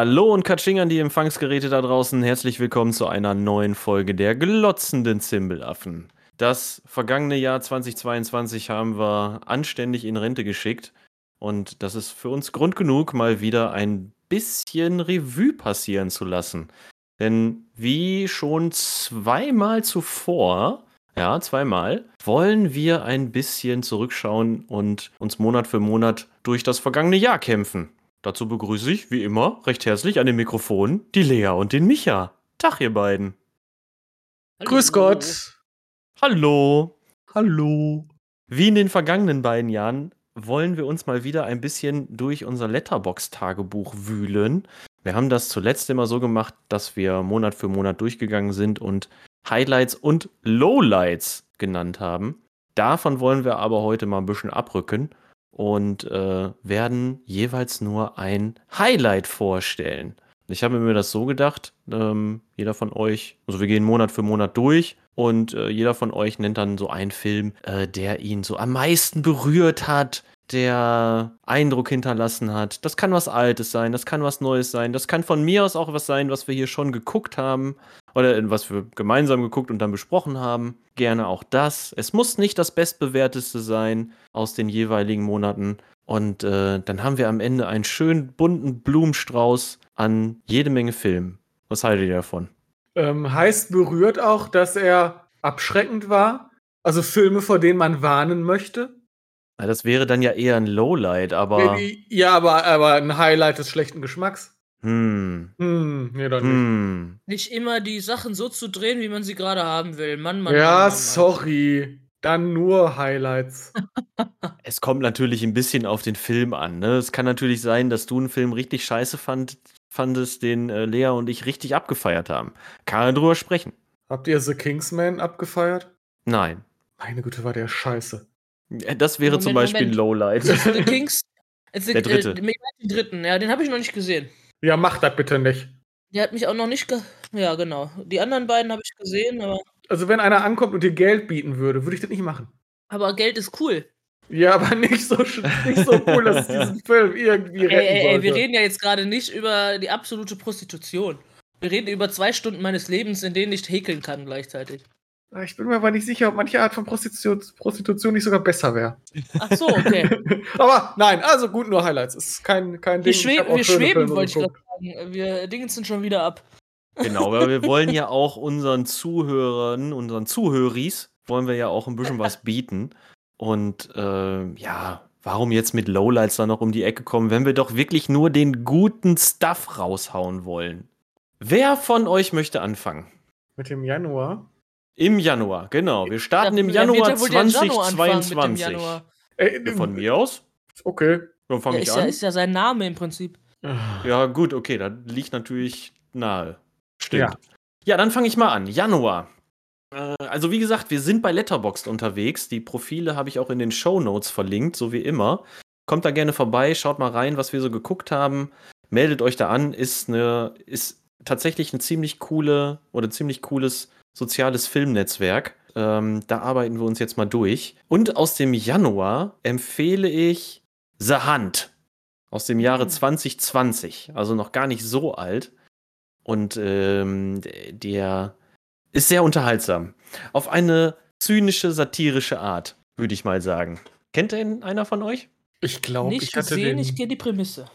Hallo und Katsching an die Empfangsgeräte da draußen. Herzlich willkommen zu einer neuen Folge der glotzenden Zimbelaffen. Das vergangene Jahr 2022 haben wir anständig in Rente geschickt. Und das ist für uns Grund genug, mal wieder ein bisschen Revue passieren zu lassen. Denn wie schon zweimal zuvor, ja, zweimal, wollen wir ein bisschen zurückschauen und uns Monat für Monat durch das vergangene Jahr kämpfen. Dazu begrüße ich, wie immer, recht herzlich an den Mikrofonen die Lea und den Micha. Tag, ihr beiden. Hallo. Grüß Gott. Hallo. Hallo. Wie in den vergangenen beiden Jahren wollen wir uns mal wieder ein bisschen durch unser Letterbox-Tagebuch wühlen. Wir haben das zuletzt immer so gemacht, dass wir Monat für Monat durchgegangen sind und Highlights und Lowlights genannt haben. Davon wollen wir aber heute mal ein bisschen abrücken und äh, werden jeweils nur ein Highlight vorstellen. Ich habe mir das so gedacht, ähm, jeder von euch, also wir gehen Monat für Monat durch und äh, jeder von euch nennt dann so einen Film, äh, der ihn so am meisten berührt hat, der Eindruck hinterlassen hat. Das kann was Altes sein, das kann was Neues sein, das kann von mir aus auch was sein, was wir hier schon geguckt haben oder was wir gemeinsam geguckt und dann besprochen haben. Gerne auch das. Es muss nicht das bestbewerteste sein aus den jeweiligen Monaten. Und äh, dann haben wir am Ende einen schönen bunten Blumenstrauß an jede Menge Filmen. Was haltet ihr davon? Ähm, heißt berührt auch, dass er abschreckend war? Also Filme, vor denen man warnen möchte? Ja, das wäre dann ja eher ein Lowlight, aber. Ja, aber, aber ein Highlight des schlechten Geschmacks. Hm. Hm, nee, dann hm. nicht. Nicht immer die Sachen so zu drehen, wie man sie gerade haben will. Mann, Mann. Ja, Mann, Mann, sorry. Dann nur Highlights. es kommt natürlich ein bisschen auf den Film an. Ne? Es kann natürlich sein, dass du einen Film richtig scheiße fand, fandest, den äh, Lea und ich richtig abgefeiert haben. Kann man drüber sprechen. Habt ihr The Kingsman abgefeiert? Nein. Meine Güte, war der scheiße. Das wäre Moment, zum Beispiel Moment. Lowlight. The Kings. The, der dritte. Äh, den dritten, ja, den habe ich noch nicht gesehen. Ja, mach das bitte nicht. Der hat mich auch noch nicht ge Ja, genau. Die anderen beiden habe ich gesehen, aber. Also, wenn einer ankommt und dir Geld bieten würde, würde ich das nicht machen. Aber Geld ist cool. Ja, aber nicht so, nicht so cool, dass es diesen Film irgendwie retten ey, ey, ey, wir reden ja jetzt gerade nicht über die absolute Prostitution. Wir reden über zwei Stunden meines Lebens, in denen ich häkeln kann gleichzeitig. Ah, ich bin mir aber nicht sicher, ob manche Art von Prostitution, Prostitution nicht sogar besser wäre. Ach so, okay. aber nein, also gut, nur Highlights. Es ist kein, kein Ding. Wir, schweb wir schweben, wollte ich gerade sagen. Wir dingen sind schon wieder ab. Genau, aber wir wollen ja auch unseren Zuhörern, unseren Zuhöris, wollen wir ja auch ein bisschen was bieten. Und äh, ja, warum jetzt mit Lowlights da noch um die Ecke kommen, wenn wir doch wirklich nur den guten Stuff raushauen wollen? Wer von euch möchte anfangen? Mit dem Januar? Im Januar, genau. Wir starten im Januar 2022. Januar. Ey, Von mir aus? Okay. Dann fange ja, ich ist an. Ja, ist ja sein Name im Prinzip. Ja, gut, okay, das liegt natürlich nahe. Stimmt. Ja, ja dann fange ich mal an. Januar. Äh, also, wie gesagt, wir sind bei Letterboxd unterwegs. Die Profile habe ich auch in den Show Notes verlinkt, so wie immer. Kommt da gerne vorbei, schaut mal rein, was wir so geguckt haben. Meldet euch da an. Ist, eine, ist tatsächlich eine ziemlich coole oder ziemlich cooles soziales Filmnetzwerk. Ähm, da arbeiten wir uns jetzt mal durch. Und aus dem Januar empfehle ich The Hunt aus dem Jahre 2020, mhm. also noch gar nicht so alt. Und ähm, der ist sehr unterhaltsam. Auf eine zynische, satirische Art, würde ich mal sagen. Kennt ihn einer von euch? Ich glaube, ich hatte gesehen, den... ich kenne die Prämisse.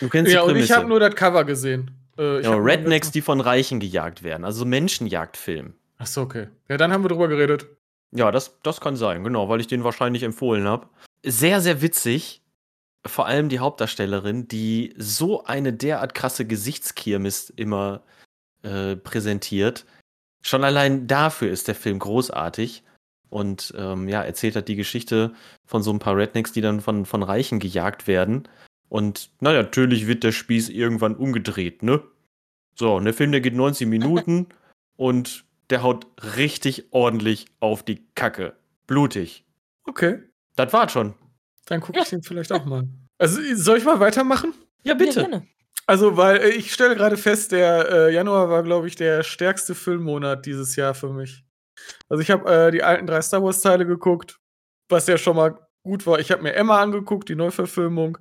Du kennst ja, die Prämisse. und ich habe nur das Cover gesehen. Äh, ja, Rednecks, die von Reichen gejagt werden, also Menschenjagdfilm. Ach so, okay. Ja, dann haben wir drüber geredet. Ja, das, das kann sein, genau, weil ich den wahrscheinlich empfohlen habe. Sehr, sehr witzig. Vor allem die Hauptdarstellerin, die so eine derart krasse Gesichtskirmes immer äh, präsentiert. Schon allein dafür ist der Film großartig. Und ähm, ja, erzählt hat die Geschichte von so ein paar Rednecks, die dann von, von Reichen gejagt werden. Und na natürlich wird der Spieß irgendwann umgedreht, ne? So, und der Film, der geht 90 Minuten und der haut richtig ordentlich auf die Kacke. Blutig. Okay. Das war's schon. Dann gucke ich ja. den vielleicht auch mal. Also, soll ich mal weitermachen? Ja, bitte. Ja, also, weil äh, ich stelle gerade fest, der äh, Januar war, glaube ich, der stärkste Filmmonat dieses Jahr für mich. Also, ich habe äh, die alten drei Star Wars-Teile geguckt, was ja schon mal gut war. Ich habe mir Emma angeguckt, die Neuverfilmung.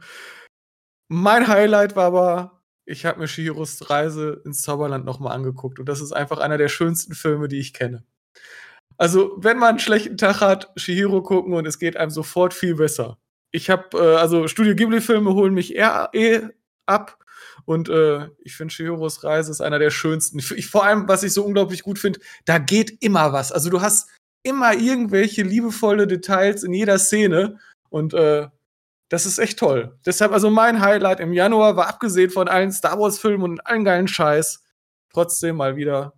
Mein Highlight war aber ich habe mir Shihiros Reise ins Zauberland nochmal angeguckt und das ist einfach einer der schönsten Filme, die ich kenne. Also, wenn man einen schlechten Tag hat, Shihiro gucken und es geht einem sofort viel besser. Ich habe, äh, also Studio Ghibli-Filme holen mich eher eh ab und äh, ich finde Shihiros Reise ist einer der schönsten. Ich, vor allem, was ich so unglaublich gut finde, da geht immer was. Also du hast immer irgendwelche liebevolle Details in jeder Szene und äh, das ist echt toll. Deshalb, also mein Highlight im Januar war abgesehen von allen Star Wars-Filmen und allen geilen Scheiß, trotzdem mal wieder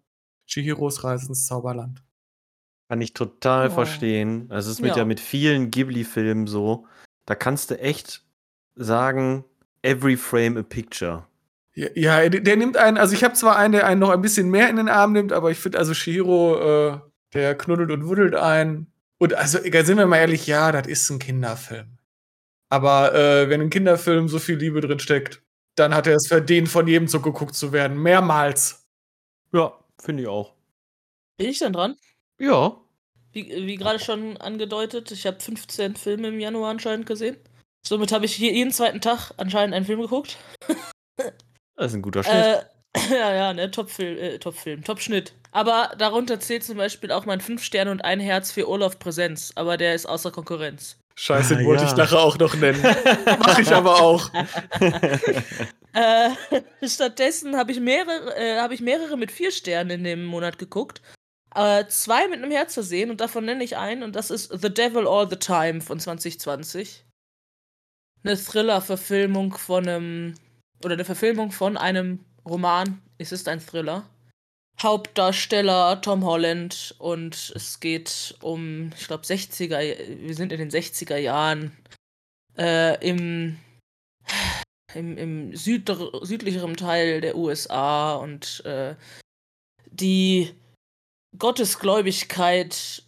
Chihiros Reise ins Zauberland. Kann ich total Oh. verstehen. Also es ist mit Ja. ja mit vielen Ghibli-Filmen so. Da kannst du echt sagen, every frame a picture. Ja, ja der, der nimmt einen, also ich habe zwar einen, der einen noch ein bisschen mehr in den Arm nimmt, aber ich finde also Shihiro, äh, der knuddelt und wuddelt ein. Und also, egal, sind wir mal ehrlich, ja, das ist ein Kinderfilm. Aber äh, wenn ein Kinderfilm so viel Liebe drin steckt, dann hat er es verdient, von jedem zugeguckt zu werden. Mehrmals. Ja, finde ich auch. Bin ich dann dran? Ja. Wie, wie gerade schon angedeutet, ich habe 15 Filme im Januar anscheinend gesehen. Somit habe ich je- jeden zweiten Tag anscheinend einen Film geguckt. Das ist ein guter Schnitt. Äh, ja, ja, ne, Top-Film, äh, Top-Film, Top-Schnitt. Aber darunter zählt zum Beispiel auch mein 5 Sterne und ein Herz für Olaf Präsenz, aber der ist außer Konkurrenz. Scheiße, Ah, den wollte ja. ich nachher auch noch nennen. Mach ich aber auch. Äh, stattdessen habe ich mehrere, äh, habe ich mehrere mit vier Sternen in dem Monat geguckt. Äh, zwei mit einem Herz versehen und davon nenne ich einen und das ist The Devil All the Time von 2020. Eine Thriller-Verfilmung von einem oder eine Verfilmung von einem Roman. Es ist ein Thriller. Hauptdarsteller Tom Holland und es geht um, ich glaube, 60er, wir sind in den 60er Jahren äh, im im, im südler, südlicheren Teil der USA und äh, die Gottesgläubigkeit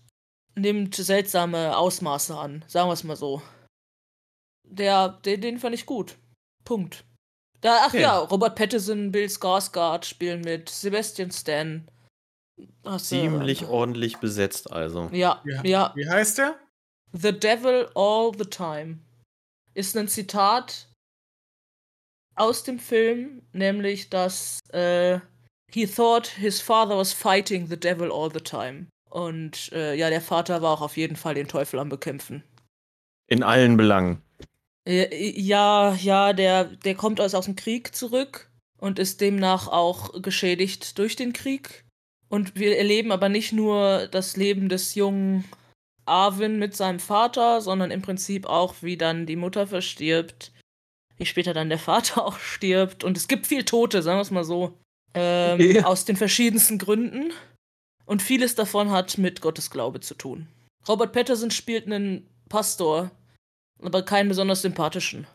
nimmt seltsame Ausmaße an, sagen wir es mal so. Der, den, den fand ich gut. Punkt. Da, ach Okay. ja, Robert Pattinson, Bill Skarsgård spielen mit, Sebastian Stan. Du- Ziemlich ordentlich besetzt, also. Ja, Ja. ja, Wie heißt der? The Devil All the Time ist ein Zitat aus dem Film, nämlich dass äh, he thought his father was fighting the devil all the time. Und äh, ja, der Vater war auch auf jeden Fall den Teufel am Bekämpfen. In allen Belangen. Äh, ja, ja, der, der kommt aus, aus dem Krieg zurück und ist demnach auch geschädigt durch den Krieg. Und wir erleben aber nicht nur das Leben des jungen Arvin mit seinem Vater, sondern im Prinzip auch, wie dann die Mutter verstirbt, wie später dann der Vater auch stirbt. Und es gibt viel Tote, sagen wir es mal so. Ähm, Okay. Aus den verschiedensten Gründen. Und vieles davon hat mit Gottesglaube zu tun. Robert Patterson spielt einen Pastor, aber keinen besonders sympathischen.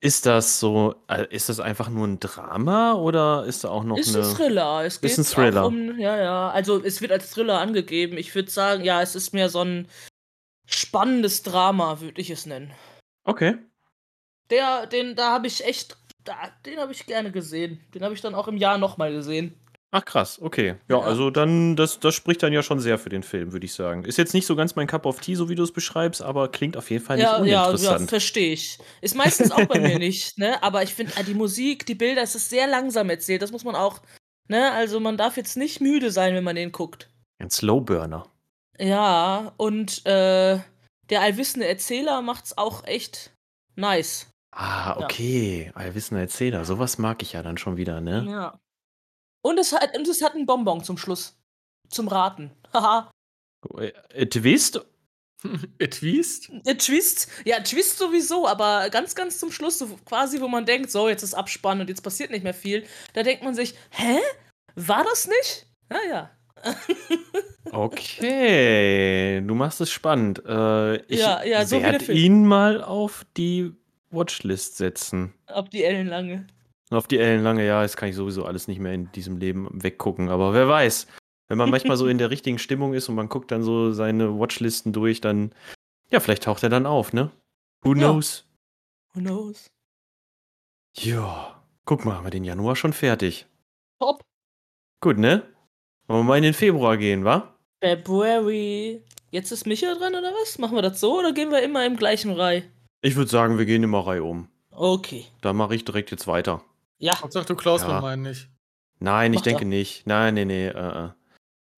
Ist das so, äh, ist das einfach nur ein Drama oder ist da auch noch ist eine. ein Thriller. Es geht Ist ein Thriller. Um, ja, ja. Also es wird als Thriller angegeben. Ich würde sagen, ja, es ist mehr so ein spannendes Drama, würde ich es nennen. Okay. Der, den, da habe ich echt, da, den habe ich gerne gesehen. Den habe ich dann auch im Jahr nochmal gesehen. Ach krass, okay. Ja, Ja. also dann, das, das spricht dann ja schon sehr für den Film, würde ich sagen. Ist jetzt nicht so ganz mein Cup of Tea, so wie du es beschreibst, aber klingt auf jeden Fall nicht Ja, ja, ja, uninteressant. verstehe ich. Ist meistens auch bei mir nicht, ne? Aber ich finde, äh, die Musik, die Bilder, es ist sehr langsam erzählt. Das muss man auch, ne? Also man darf jetzt nicht müde sein, wenn man den guckt. Ein Slowburner. Ja, und äh, der allwissende Erzähler macht's auch echt nice. Ah, Ja. okay. Allwissender Erzähler. Sowas mag ich ja dann schon wieder, ne? Ja. Und es hat, und es hat einen Bonbon zum Schluss. Zum Raten. Haha. Äh, Twist? Etwist? Der Twist, ja, Twist sowieso, aber ganz, ganz zum Schluss, so quasi, wo man denkt, so, jetzt ist Abspann und jetzt passiert nicht mehr viel, da denkt man sich, hä? War das nicht? Naja. Okay, du machst es spannend. Äh, ich Ja, ja, so werde ihn mal auf die Watchlist setzen. Ob die ellenlange. Auf die ellenlange, ja, das kann ich sowieso alles nicht mehr in diesem Leben weggucken. Aber wer weiß, wenn man manchmal so in der richtigen Stimmung ist und man guckt dann so seine Watchlisten durch, dann, ja, vielleicht taucht er dann auf, ne? Who Ja. knows? Who knows? Ja, guck mal, haben wir den Januar schon fertig. Top. Gut, ne? Wollen wir mal in den Februar gehen, wa? February. Jetzt ist Micha dran, oder was? Machen wir das so oder gehen wir immer im gleichen Reih? Ich würde sagen, wir gehen immer Reihe um. Okay. Da mache ich direkt jetzt weiter. Ja. Hauptsache, du klaust Ja. mir meinen nicht. Nein, ich Macht denke er. nicht. Nein, nee, nee. Äh.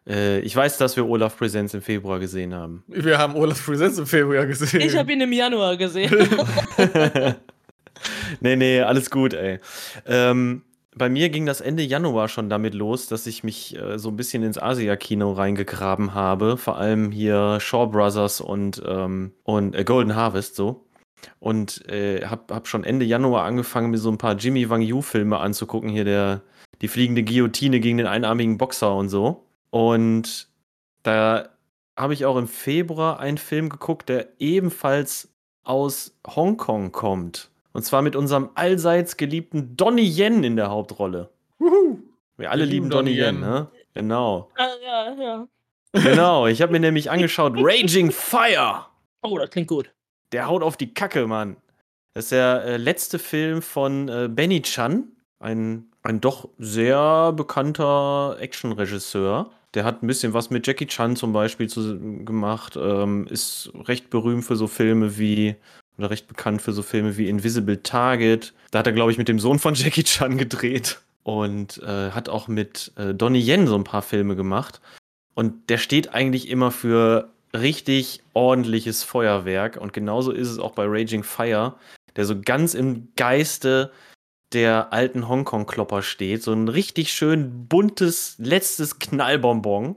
Äh, ich weiß, dass wir Olaf Presents im Februar gesehen haben. Wir haben Olaf Presents im Februar gesehen. Ich habe ihn im Januar gesehen. nee, nee, alles gut, ey. Ähm, bei mir ging das Ende Januar schon damit los, dass ich mich äh, so ein bisschen ins Asia-Kino reingegraben habe. Vor allem hier Shaw Brothers und, ähm, und äh, Golden Harvest so. Und äh, hab, hab schon Ende Januar angefangen, mir so ein paar Jimmy Wang Yu-Filme anzugucken. Hier der, die fliegende Guillotine gegen den einarmigen Boxer und so. Und da habe ich auch im Februar einen Film geguckt, der ebenfalls aus Hongkong kommt. Und zwar mit unserem allseits geliebten Donnie Yen in der Hauptrolle. Wuhu. Wir alle Wir lieben lieben Donnie Donnie Yen, Yen. ne? Genau. Ah, ja, ja. Genau. Ich habe mir nämlich angeschaut Raging Fire. Oh, das klingt gut. Der haut auf die Kacke, Mann. Das ist der äh, letzte Film von äh, Benny Chan, ein, ein doch sehr bekannter Actionregisseur. Der hat ein bisschen was mit Jackie Chan zum Beispiel zu, gemacht, ähm, ist recht berühmt für so Filme wie, oder recht bekannt für so Filme wie Invisible Target. Da hat er, glaube ich, mit dem Sohn von Jackie Chan gedreht und äh, hat auch mit äh, Donnie Yen so ein paar Filme gemacht. Und der steht eigentlich immer für richtig ordentliches Feuerwerk. Und genauso ist es auch bei Raging Fire, der so ganz im Geiste der alten Hongkong-Klopper steht. So ein richtig schön buntes, letztes Knallbonbon.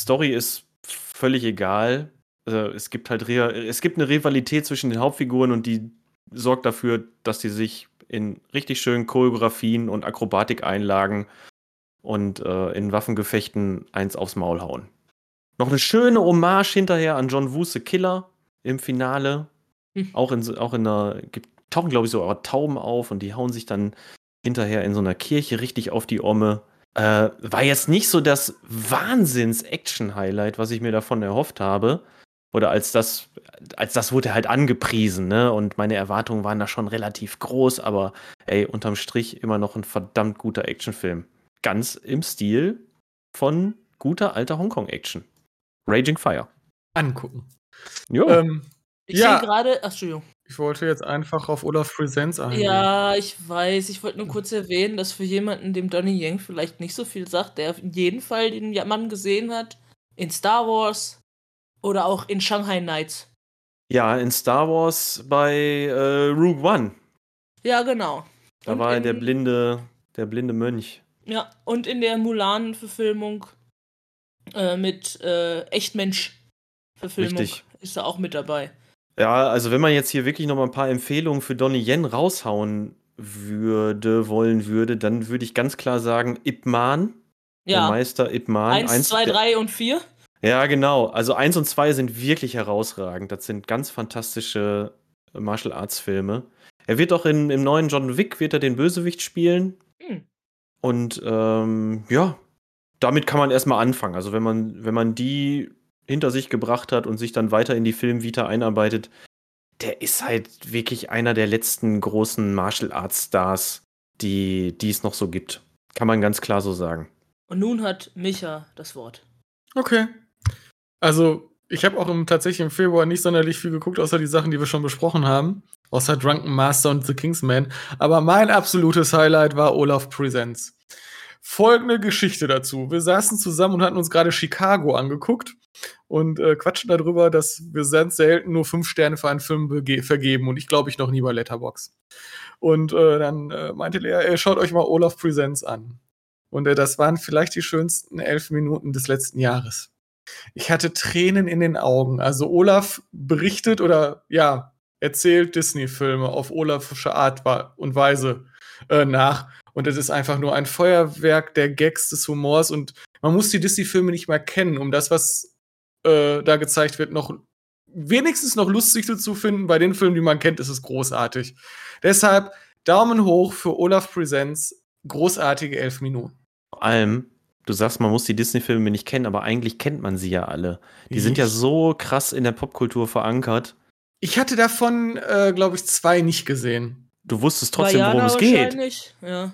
Story ist völlig egal. Äh, es gibt halt es gibt eine Rivalität zwischen den Hauptfiguren und die sorgt dafür, dass die sich in richtig schönen Choreografien und Akrobatikeinlagen und äh, in Waffengefechten eins aufs Maul hauen. Noch eine schöne Hommage hinterher an John Woo The Killer im Finale. Hm. Auch in, so- auch in einer, gibt, tauchen glaube ich so Tauben auf und die hauen sich dann hinterher in so einer Kirche richtig auf die Omme. Äh, war jetzt nicht so das Wahnsinns-Action-Highlight, was ich mir davon erhofft habe. Oder als das, als das wurde halt angepriesen, ne? Und meine Erwartungen waren da schon relativ groß, aber ey, unterm Strich immer noch ein verdammt guter Actionfilm. Ganz im Stil von guter alter Hongkong-Action. Raging Fire. Angucken. Jo. Ähm, Ich Ja. sehe gerade. Ach, Entschuldigung. ich wollte jetzt einfach auf Olaf Presents eingehen. Ja, ich weiß. Ich wollte nur kurz erwähnen, dass für jemanden, dem Donnie Yang vielleicht nicht so viel sagt, der auf jeden Fall den Mann gesehen hat, in Star Wars oder auch in Shanghai Nights. ja, in Star Wars bei äh, Rogue One. Ja, genau. Da Und war in- der blinde, der blinde Mönch. Ja, und in der Mulan-Verfilmung äh, mit äh, Echtmensch-Verfilmung Richtig. ist er auch mit dabei. Ja, also wenn man jetzt hier wirklich noch mal ein paar Empfehlungen für Donnie Yen raushauen würde, wollen würde, dann würde ich ganz klar sagen, Ip Man, der Ja, Meister Ip Man. eins, zwei, der- drei und vier. Ja, genau. Also eins und zwei sind wirklich herausragend. Das sind ganz fantastische Martial Arts Filme. Er wird auch in, im neuen John Wick wird er den Bösewicht spielen. Hm. Und ähm, ja, damit kann man erstmal anfangen. Also wenn man, wenn man die hinter sich gebracht hat und sich dann weiter in die Filmvita einarbeitet, der ist halt wirklich einer der letzten großen Martial Arts Stars, die, die es noch so gibt. Kann man ganz klar so sagen. Und nun hat Micha das Wort. Okay. Also, ich habe auch im, tatsächlich im Februar nicht sonderlich viel geguckt, außer die Sachen, die wir schon besprochen haben. Außer Drunken Master und The Kingsman. Aber mein absolutes Highlight war Olaf Presents. Folgende Geschichte dazu. Wir saßen zusammen und hatten uns gerade Chicago angeguckt und äh, quatschen darüber, dass wir ganz selten nur fünf Sterne für einen Film vergeben. Und ich glaube, ich noch nie bei Letterbox. Und äh, dann äh, meinte Lea, schaut euch mal Olaf Presents an. Und äh, das waren vielleicht die schönsten elf Minuten des letzten Jahres. Ich hatte Tränen in den Augen. Also Olaf berichtet oder ja, erzählt Disney-Filme auf olafische Art und Weise äh, nach. Und es ist einfach nur ein Feuerwerk der Gags des Humors. Und man muss die Disney-Filme nicht mal kennen, um das, was äh, da gezeigt wird, noch wenigstens noch lustig zu finden. Bei den Filmen, die man kennt, ist es großartig. Deshalb Daumen hoch für Olaf Presents. Großartige elf Minuten. Vor allem, du sagst, man muss die Disney-Filme nicht kennen, aber eigentlich kennt man sie ja alle. Die sind ja Ich- so krass in der Popkultur verankert. Ich hatte davon, äh, glaube ich, zwei nicht gesehen. Du wusstest trotzdem, worum Vajana es geht. wahrscheinlich, Ja.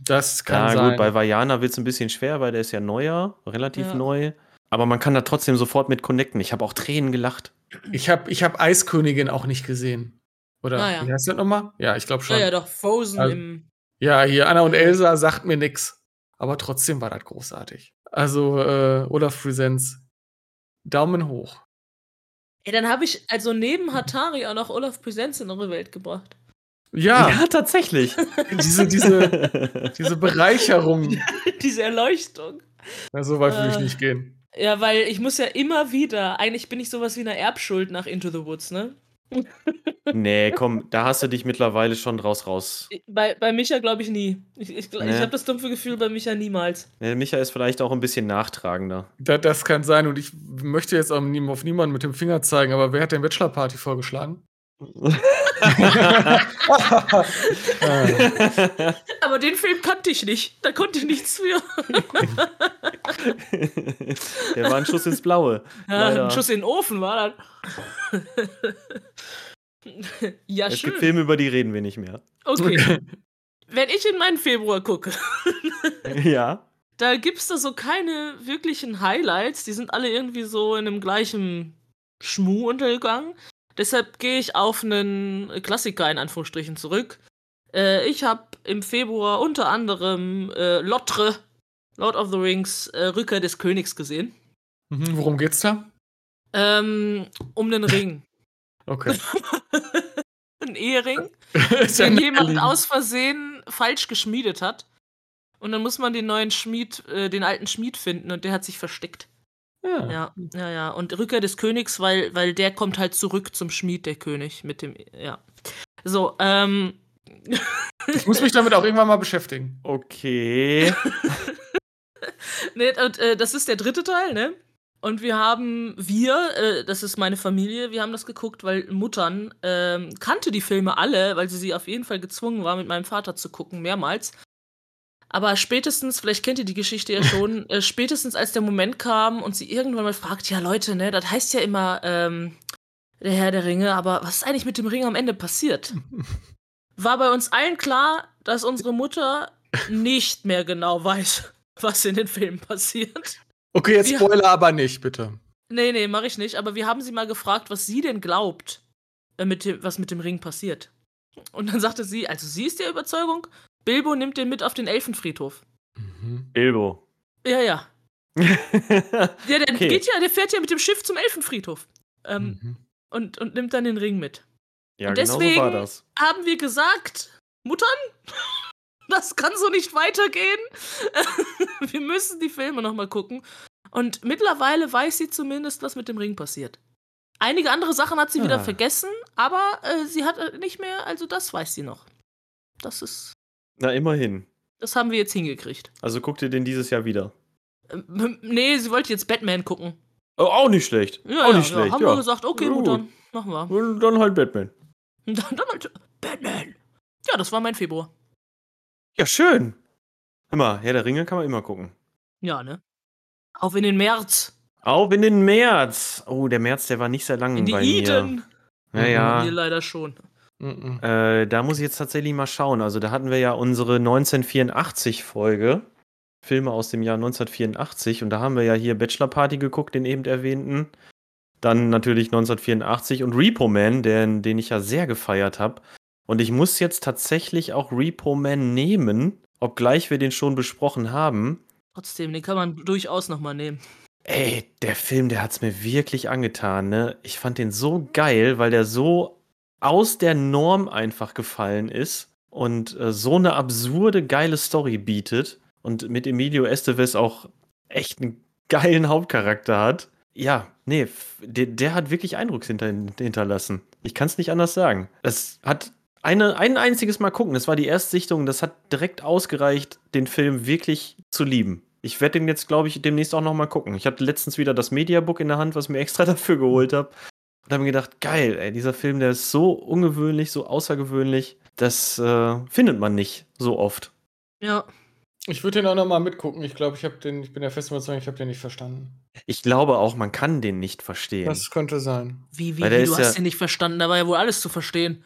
Das kann Ja, sein. gut, bei Vajana wird es ein bisschen schwer, weil der ist ja neuer, relativ Ja. neu. Aber man kann da trotzdem sofort mit connecten. Ich habe auch Tränen gelacht. ich habe ich hab Eiskönigin auch nicht gesehen. Oder Ah, ja. wie heißt das nochmal? Ja, ich glaube schon. Ja, ja, doch, Frozen Also- im. Ja, hier Anna und Elsa sagt mir nix. Aber trotzdem war das großartig. Also, äh, Olaf Presents. Daumen hoch. Ey, dann habe ich also neben Hatari auch noch Olaf Presents in eure Welt gebracht. Ja, Ja, tatsächlich. diese, diese, diese Bereicherung. Diese Erleuchtung. Ja, so weit will ich Äh. nicht gehen. Ja, weil ich muss ja immer wieder, eigentlich bin ich sowas wie eine Erbschuld nach Into the Woods, ne? nee, komm, da hast du dich mittlerweile schon draus raus. Bei, bei Micha glaube ich nie. Ich, ich, ich Nee. habe das dumpfe Gefühl bei Micha niemals. Der Micha ist vielleicht auch ein bisschen nachtragender. Da, das kann sein. Und ich möchte jetzt auf nie- auf niemanden mit dem Finger zeigen, aber wer hat den Bachelor-Party vorgeschlagen? Aber den Film kannte ich nicht. Da konnte ich nichts für. Der war ein Schuss ins Blaue. Ja, ein Schuss in den Ofen war das. ja, Es schön. gibt Filme, über die reden wir nicht mehr. Okay. Wenn ich in meinen Februar gucke, ja. da gibt es da so keine wirklichen Highlights. Die sind alle irgendwie so in einem gleichen Schmuh untergegangen. Deshalb gehe ich auf einen Klassiker in Anführungsstrichen zurück. Äh, ich habe im Februar unter anderem äh, Lotre, Lord of the Rings, äh, Rückkehr des Königs gesehen. mhm, worum geht's da? Ähm, um den Ring. Okay. Ein Ehering, ja den jemand naheliegend. aus Versehen falsch geschmiedet hat. Und dann muss man den neuen Schmied, äh, den alten Schmied finden und der hat sich versteckt. Ja. Ja, ja, ja. Und Rückkehr des Königs, weil, weil der kommt halt zurück zum Schmied, der König, mit dem, ja. So, ähm. Ich muss mich damit auch irgendwann mal beschäftigen. Okay. nee, und, äh, das ist der dritte Teil, ne? Und wir haben, wir, äh, das ist meine Familie, wir haben das geguckt, weil Muttern ähm, kannte die Filme alle, weil sie sie auf jeden Fall gezwungen war, mit meinem Vater zu gucken, mehrmals. Aber spätestens, vielleicht kennt ihr die Geschichte ja schon, äh, spätestens als der Moment kam und sie irgendwann mal fragt, ja Leute, ne, das heißt ja immer ähm, der Herr der Ringe, aber was ist eigentlich mit dem Ring am Ende passiert? War bei uns allen klar, dass unsere Mutter nicht mehr genau weiß, was in den Filmen passiert. Okay, jetzt Wir- Spoiler aber nicht, bitte. Nee, nee, mache ich nicht. Aber wir haben sie mal gefragt, was sie denn glaubt, äh, mit dem, was mit dem Ring passiert. Und dann sagte sie, also sie ist der Überzeugung, Bilbo nimmt den mit auf den Elfenfriedhof. Mhm. Bilbo. Ja, ja. Ja, der Okay. geht ja, der fährt ja mit dem Schiff zum Elfenfriedhof. Ähm, Mhm. und, und nimmt dann den Ring mit. ja, Und genau so deswegen- war das. Haben wir gesagt, Muttern, das kann so nicht weitergehen. wir müssen die Filme nochmal gucken. Und mittlerweile weiß sie zumindest, was mit dem Ring passiert. Einige andere Sachen hat sie wieder Ah. vergessen, aber äh, sie hat äh, nicht mehr, also das weiß sie noch. Das ist, Na, immerhin. das haben wir jetzt hingekriegt. Also guckt ihr den dieses Jahr wieder. Ähm, nee, sie wollte jetzt Batman gucken. Oh, auch nicht schlecht. Ja, auch ja, nicht ja, schlecht. haben Ja, wir gesagt, okay, Ja, Muttern, machen wir. Und Dann halt Batman. Dann, dann halt Batman. Ja, das war mein Februar. Ja, schön. Immer, Herr der Ringe kann man immer gucken. Ja, ne? Auf in den März. Auf in den März. Oh, der März, der war nicht sehr lang In die bei Eden. mir. Ja, ja. leider schon. Mhm. Äh, da muss ich jetzt tatsächlich mal schauen. Also da hatten wir ja unsere 1984-Folge. Filme aus dem Jahr 1984. Und da haben wir ja hier Bachelor Party geguckt, den eben erwähnten. Dann natürlich 1984 und Repo Man, den, den ich ja sehr gefeiert habe. Und ich muss jetzt tatsächlich auch Repo Man nehmen, obgleich wir den schon besprochen haben. Trotzdem, den kann man durchaus nochmal nehmen. Ey, der Film, der hat's mir wirklich angetan, ne? Ich fand den so geil, weil der so aus der Norm einfach gefallen ist und äh, so eine absurde, geile Story bietet und mit Emilio Estevez auch echt einen geilen Hauptcharakter hat. Ja, nee, der, der hat wirklich Eindruck hinter, hinterlassen. Ich kann es nicht anders sagen. Es hat eine, ein einziges Mal gucken, das war die Erstsichtung, das hat direkt ausgereicht, den Film wirklich zu lieben. Ich werde den jetzt, glaube ich, demnächst auch noch mal gucken. Ich hatte letztens wieder das Mediabook in der Hand, was ich mir extra dafür geholt habe. Und habe mir gedacht, geil, ey, dieser Film, der ist so ungewöhnlich, so außergewöhnlich. Das äh, findet man nicht so oft. Ja. Ich würde den auch noch mal mitgucken. Ich glaube, ich habe den, ich bin der festen Überzeugung, ich habe den nicht verstanden. Ich glaube auch, man kann den nicht verstehen. Das könnte sein. Wie, wie, wie du hast ja- ihn nicht verstanden, da war ja wohl alles zu verstehen.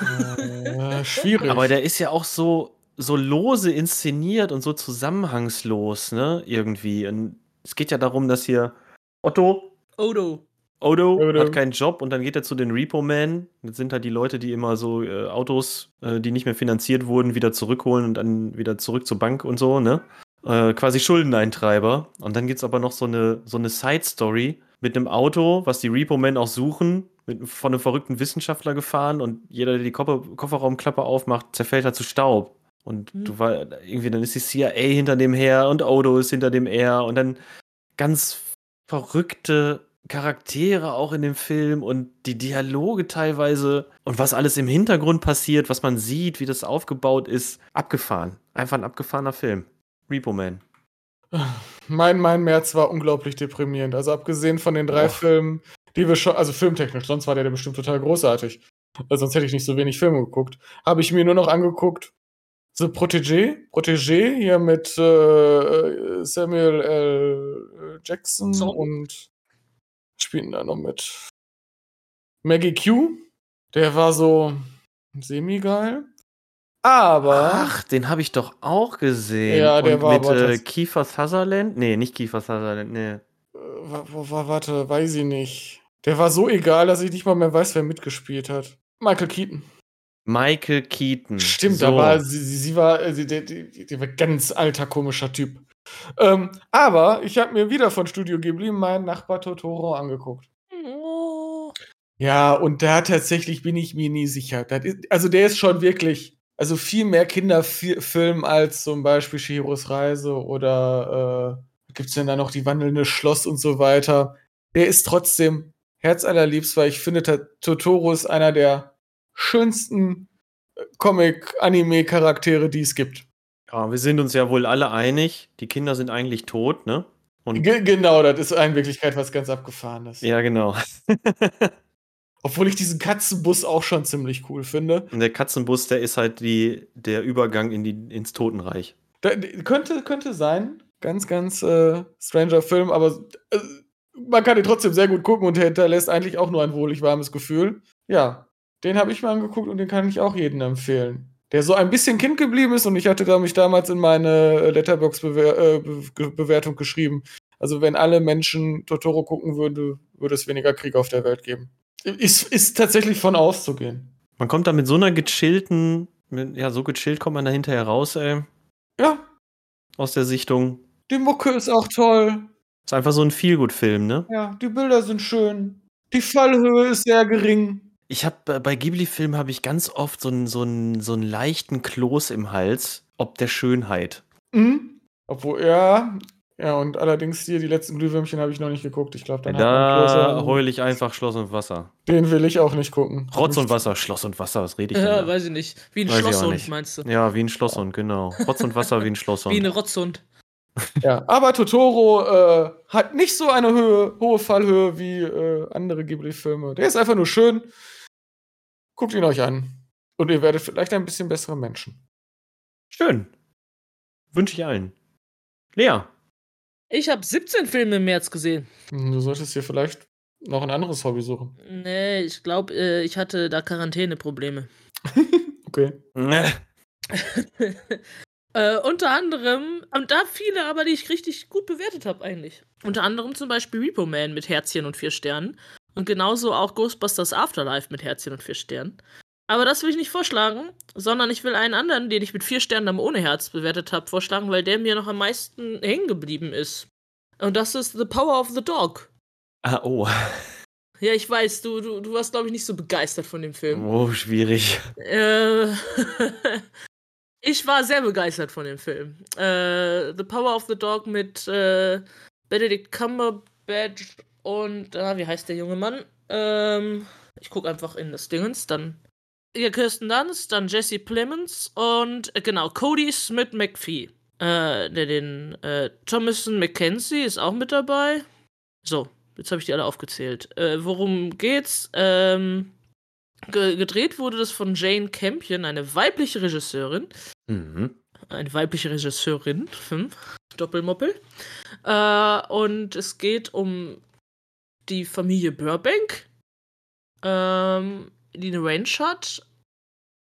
Äh, schwierig. Aber der ist ja auch so, so lose inszeniert und so zusammenhangslos, ne? Irgendwie. Und es geht ja darum, dass hier Otto, Odo. Odo, Odo. hat keinen Job und dann geht er zu den Repo-Man. Das sind halt die Leute, die immer so äh, Autos, äh, die nicht mehr finanziert wurden, wieder zurückholen und dann wieder zurück zur Bank und so, ne? Äh, quasi Schuldeneintreiber. Und dann gibt's aber noch so eine, so eine Side-Story mit einem Auto, was die Repo-Men auch suchen, mit, von einem verrückten Wissenschaftler gefahren und jeder, der die Koffer, Kofferraumklappe aufmacht, zerfällt er zu Staub. Und Hm. du war irgendwie, dann ist die CIA hinter dem her und Odo ist hinter dem her und dann ganz verrückte Charaktere auch in dem Film und die Dialoge teilweise und was alles im Hintergrund passiert, was man sieht, wie das aufgebaut ist, abgefahren. Einfach ein abgefahrener Film. Repo Man. Mein, mein März war unglaublich deprimierend. Also abgesehen von den drei Och. Filmen, die wir schon, also filmtechnisch, sonst war der, der bestimmt total großartig. Also sonst hätte ich nicht so wenig Filme geguckt. Habe ich mir nur noch angeguckt The Protégé, Protégé hier mit äh, Samuel L. Jackson Song. und spielen da noch mit Maggie Q. Der war so semi-geil. Aber Ach, den habe ich doch auch gesehen. Ja, der und war mit äh, Kiefer Sutherland? Nee, nicht Kiefer Sutherland, nee. Äh, wa- wa- wa- warte, weiß ich nicht. Der war so egal, dass ich nicht mal mehr weiß, wer mitgespielt hat. Michael Keaton. Michael Keaton. Stimmt, so. aber sie, sie, sie war, äh, sie, der, die, die war ganz alter, komischer Typ. Ähm, aber ich habe mir wieder von Studio Ghibli meinen Nachbar Totoro angeguckt. Oh. Ja, und da tatsächlich bin ich mir nie sicher. Ist, also der ist schon wirklich, also viel mehr Kinderfilm als zum Beispiel Shihiros Reise oder äh, gibt's denn da noch die wandelnde Schloss und so weiter. Der ist trotzdem herzallerliebst, weil ich finde, Totoro ist einer der schönsten äh, Comic-Anime-Charaktere, die es gibt. Ja, wir sind uns ja wohl alle einig, die Kinder sind eigentlich tot, ne? Und Ge genau, das ist in Wirklichkeit was ganz Abgefahrenes. ja, genau. Obwohl ich diesen Katzenbus auch schon ziemlich cool finde. Und der Katzenbus, der ist halt die, der Übergang in die, ins Totenreich. Da, könnte, könnte sein. Ganz, ganz äh, stranger Film, aber äh, man kann ihn trotzdem sehr gut gucken und hinterlässt eigentlich auch nur ein wohlig warmes Gefühl. Ja, den habe ich mir angeguckt und den kann ich auch jedem empfehlen. Der so ein bisschen Kind geblieben ist und ich hatte da mich damals in meine Letterbox-Bewertung geschrieben. Also, wenn alle Menschen Totoro gucken würden, würde es weniger Krieg auf der Welt geben. Ist, ist tatsächlich von auszugehen. Man kommt da mit so einer gechillten, mit, ja, so gechillt kommt man da hinterher raus, ey, Ja, aus der Sichtung. die Mucke ist auch toll. Ist einfach so ein Feelgood-Film, ne? Ja, die Bilder sind schön. Die Fallhöhe ist sehr gering. Ich habe bei Ghibli-Filmen habe ich ganz oft so einen so einen- so einen leichten Kloß im Hals, ob der Schönheit. Mhm. Obwohl, ja. Ja, und allerdings hier, die letzten Glühwürmchen habe ich noch nicht geguckt. Ich glaube, dann hat man Da bloß, heul ich einfach Schloss und Wasser. Den will ich auch nicht gucken. Rotz und Wasser, Schloss und Wasser, was rede ich Ja, denn da? weiß ich nicht. Wie ein Weiß Schlosshund, meinst du? Ja, wie ein Schlosshund, genau. Rotz und Wasser wie ein Schlosshund. Wie ein Rotzhund. Ja, aber Totoro äh, hat nicht so eine Höhe, hohe Fallhöhe wie äh, andere Ghibli-Filme. Der ist einfach nur schön. Guckt ihn euch an. Und ihr werdet vielleicht ein bisschen bessere Menschen. Schön. Wünsche ich allen. Lea. Ich habe 17 Filme im März gesehen. Hm, Du solltest dir vielleicht noch ein anderes Hobby suchen. Nee, ich glaube, äh, ich hatte da Quarantäneprobleme. Okay. äh, unter anderem, und da viele aber, die ich richtig gut bewertet habe eigentlich. Unter anderem zum Beispiel Repo Man mit Herzchen und vier Sternen. Und genauso auch Ghostbusters Afterlife mit Herzchen und vier Sternen. Aber das will ich nicht vorschlagen, sondern ich will einen anderen, den ich mit vier Sternen aber ohne Herz bewertet habe, vorschlagen, weil der mir noch am meisten hängen geblieben ist. Und das ist The Power of the Dog. ah, oh. Ja, ich weiß, du, du, du warst, glaube ich, nicht so begeistert von dem Film. Oh, schwierig. Äh, ich war sehr begeistert von dem Film. Äh, the Power of the Dog mit äh, Benedict Cumberbatch und, ah, wie heißt der junge Mann? Ähm, ich gucke einfach in das Dingens, dann. Ja, Kirsten Dunst, dann Jesse Plemons und, äh, genau, Cody Smith McPhee. Äh, der den, äh, Thomason McKenzie ist auch mit dabei. So, jetzt habe ich die alle aufgezählt. Äh, worum geht's? Ähm, Ge gedreht wurde das von Jane Campion, eine weibliche Regisseurin. Mhm. Eine weibliche Regisseurin. Hm. Doppelmoppel. Äh, und es geht um die Familie Burbank, ähm, die eine Ranch hat.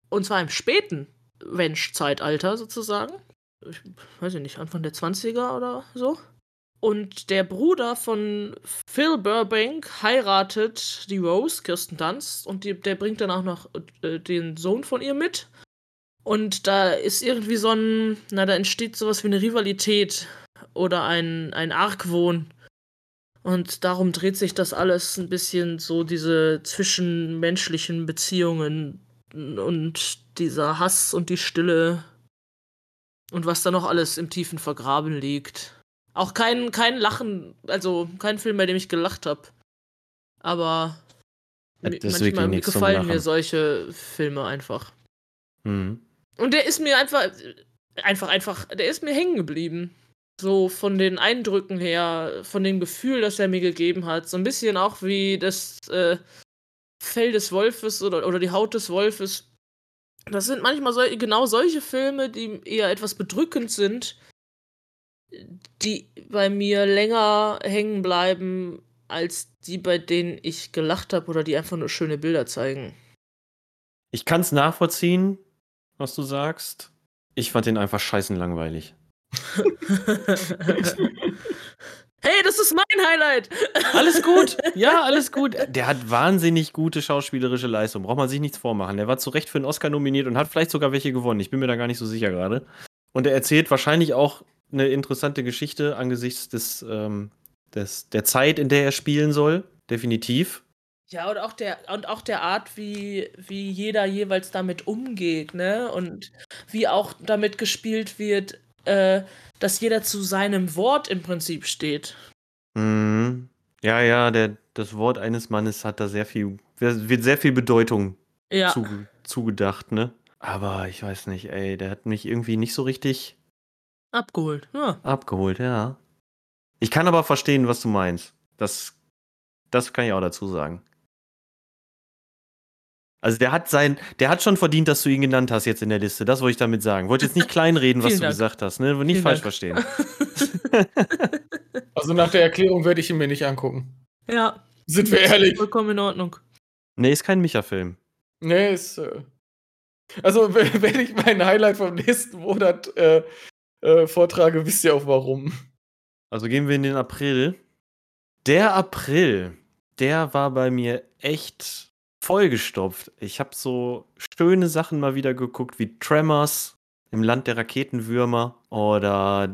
Und zwar im späten Ranch-Zeitalter sozusagen. Ich weiß ich nicht, Anfang der 20er oder so. und der Bruder von Phil Burbank heiratet die Rose, Kirsten Dunst, und die, der bringt dann auch noch äh, den Sohn von ihr mit. Und da ist irgendwie so ein, na, da entsteht sowas wie eine Rivalität oder ein, ein Argwohn. Und darum dreht sich das alles ein bisschen so, diese zwischenmenschlichen Beziehungen und dieser Hass und die Stille und was da noch alles im Tiefen vergraben liegt. Auch kein, kein Lachen, also kein Film, bei dem ich gelacht habe. Aber deswegen manchmal gefallen mir solche Filme einfach. Mhm. Und der ist mir einfach, einfach, einfach, der ist mir hängen geblieben. So von den Eindrücken her, von dem Gefühl, das er mir gegeben hat. So ein bisschen auch wie das äh, Fell des Wolfes oder, oder die Haut des Wolfes. Das sind manchmal sol genau solche Filme, die eher etwas bedrückend sind, die bei mir länger hängen bleiben, als die, bei denen ich gelacht habe oder die einfach nur schöne Bilder zeigen. Ich kann es nachvollziehen, was du sagst. Ich fand den einfach scheißen langweilig. hey, das ist mein Highlight! Alles gut, ja, alles gut. Der hat wahnsinnig gute schauspielerische Leistung. Braucht man sich nichts vormachen. Der war zu Recht für einen Oscar nominiert und hat vielleicht sogar welche gewonnen. Ich bin mir da gar nicht so sicher gerade. Und er erzählt wahrscheinlich auch eine interessante Geschichte angesichts des, ähm, des, der Zeit, in der er spielen soll. Definitiv. Ja, und auch der, und auch der Art, wie, wie jeder jeweils damit umgeht, ne? Und wie auch damit gespielt wird, äh, dass jeder zu seinem Wort im Prinzip steht. Mhm. Ja, ja, der, das Wort eines Mannes hat da sehr viel, wird sehr viel Bedeutung Ja. zuge zugedacht, ne? Aber ich weiß nicht, ey, der hat mich irgendwie nicht so richtig Abgeholt. Ja. abgeholt, ja. Ich kann aber verstehen, was du meinst. Das, das kann ich auch dazu sagen. Also der hat sein, der hat schon verdient, dass du ihn genannt hast jetzt in der Liste. Das wollte ich damit sagen. Wollte jetzt nicht kleinreden, was du Dank. gesagt hast, ne? Nicht Vielen falsch Dank. verstehen. Also nach der Erklärung werde ich ihn mir nicht angucken. ja. Sind wir ehrlich? Vollkommen in Ordnung. Nee, ist kein Micha-Film. Nee, ist. Äh also, wenn wenn ich mein Highlight vom nächsten Monat äh, äh, vortrage, wisst ihr auch warum. Also gehen wir in den April. Der April, der war bei mir echt vollgestopft. Ich habe so schöne Sachen mal wieder geguckt, wie Tremors im Land der Raketenwürmer. Oder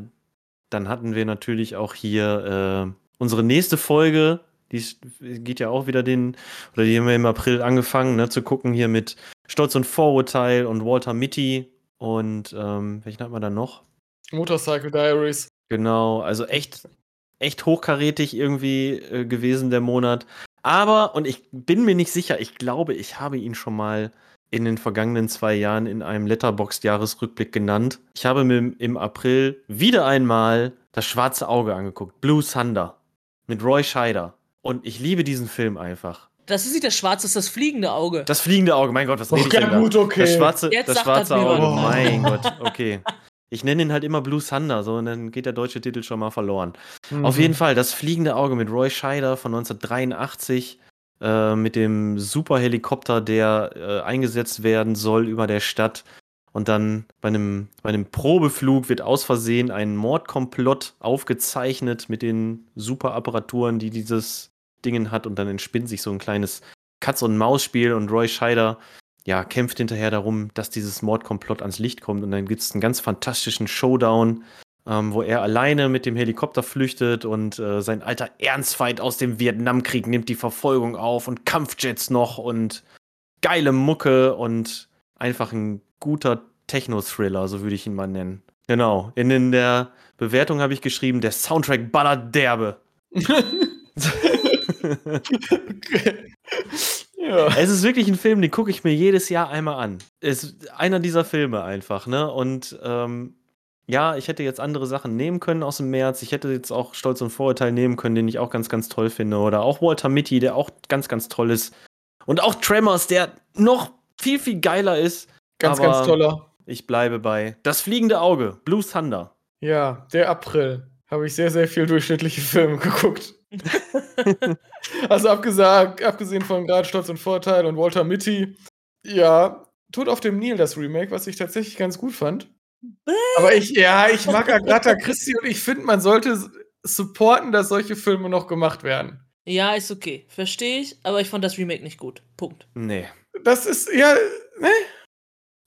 dann hatten wir natürlich auch hier äh, unsere nächste Folge. Die geht ja auch wieder den, oder die haben wir im April angefangen, ne, zu gucken hier mit Stolz und Vorurteil und Walter Mitty. Und ähm, welchen hatten wir dann noch? Motorcycle Diaries. Genau, also echt, echt hochkarätig irgendwie äh, gewesen der Monat. Aber, und ich bin mir nicht sicher, ich glaube, ich habe ihn schon mal in den vergangenen zwei Jahren in einem Letterboxd-Jahresrückblick genannt. Ich habe mir im- April wieder einmal das schwarze Auge angeguckt. Blue Thunder mit Roy Scheider. Und ich liebe diesen Film einfach. Das ist nicht das Schwarze, das ist das fliegende Auge. Das fliegende Auge, mein Gott, was rede ich Okay, denn da? gut, okay. Das schwarze, Jetzt das sagt schwarze das Auge, mein Gott, okay. Ich nenne ihn halt immer Blue Thunder, so und dann geht der deutsche Titel schon mal verloren. Auf Mhm. jeden Fall, das fliegende Auge mit Roy Scheider von 1983, äh, mit dem Superhelikopter, der äh, eingesetzt werden soll über der Stadt. Und dann bei einem, bei einem Probeflug wird aus Versehen ein Mordkomplott aufgezeichnet mit den Superapparaturen, die dieses Dingen hat. Und dann entspinnt sich so ein kleines Katz-und-Maus-Spiel und Roy Scheider ja, kämpft hinterher darum, dass dieses Mordkomplott ans Licht kommt. Und dann gibt es einen ganz fantastischen Showdown, ähm, wo er alleine mit dem Helikopter flüchtet und äh, sein alter Ernstfeind aus dem Vietnamkrieg nimmt die Verfolgung auf und Kampfjets noch und geile Mucke und einfach ein guter Techno-Thriller, so würde ich ihn mal nennen. Genau. In, in der Bewertung habe ich geschrieben, der Soundtrack ballert derbe. okay. Ja. Es ist wirklich ein Film, den gucke ich mir jedes Jahr einmal an. Es ist einer dieser Filme einfach, ne? Und ähm, ja, ich hätte jetzt andere Sachen nehmen können aus dem März. Ich hätte jetzt auch Stolz und Vorurteil nehmen können, den ich auch ganz, ganz toll finde. Oder auch Walter Mitty, der auch ganz, ganz toll ist. Und auch Tremors, der noch viel, viel geiler ist. Ganz, Aber ganz toller. Ich bleibe bei Das fliegende Auge, Blue Thunder. Ja, der April. Habe ich sehr, sehr viel durchschnittliche Filme geguckt. also abgesagt, abgesehen von gerade Stolz und Vorteil und Walter Mitty. Ja, Tod auf dem Nil, das Remake, was ich tatsächlich ganz gut fand. Aber ich, ja, ich mag Agatha Christie und ich finde, man sollte supporten, dass solche Filme noch gemacht werden. Ja, ist okay. Verstehe ich, aber ich fand das Remake nicht gut. Punkt. Nee. Das ist, ja, ne?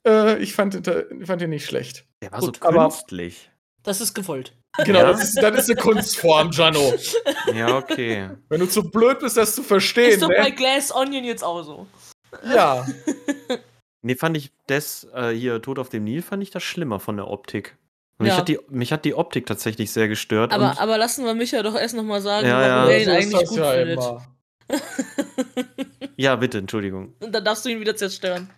Äh, ich fand, den- fand den nicht schlecht. Der war Gut, so aber- künstlich. Das ist gewollt. Genau, Ja. das, ist, das ist eine Kunstform, Jano. Ja, okay. Wenn du zu blöd bist, das zu verstehen, Ist doch bei ne? Glass Onion jetzt auch so. Ja. Nee, fand ich das äh, hier Tod auf dem Nil fand ich das schlimmer von der Optik. Und mich, Ja. hat die, mich hat die Optik tatsächlich sehr gestört. Aber, aber lassen wir Micha doch erst nochmal sagen, Ja, warum ja. er ihn So ist eigentlich gut ja findet. immer. Ja, bitte, Entschuldigung. Und dann darfst du ihn wieder zerstören.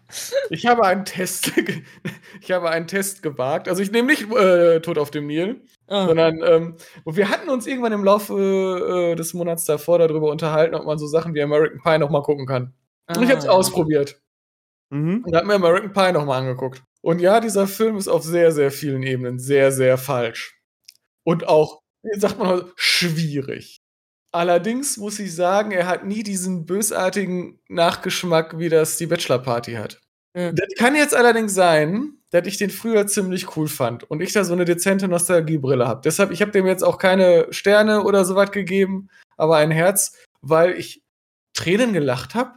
Ich habe einen Test, ich habe einen Test gewagt. Also ich nehme nicht äh, Tod auf dem Nil, Ah. sondern ähm, und wir hatten uns irgendwann im Laufe äh, des Monats davor darüber unterhalten, ob man so Sachen wie American Pie noch mal gucken kann. Und ich habe es Ah. ausprobiert Mhm. und habe mir American Pie noch mal angeguckt. Und ja, dieser Film ist auf sehr, sehr vielen Ebenen sehr, sehr falsch. Und auch, wie sagt man heute, schwierig. Allerdings muss ich sagen, er hat nie diesen bösartigen Nachgeschmack, wie das die Bachelor Party hat. Ja. Das kann jetzt allerdings sein, dass ich den früher ziemlich cool fand und ich da so eine dezente Nostalgiebrille habe. Deshalb, ich habe dem jetzt auch keine Sterne oder sowas gegeben, aber ein Herz, weil ich Tränen gelacht habe.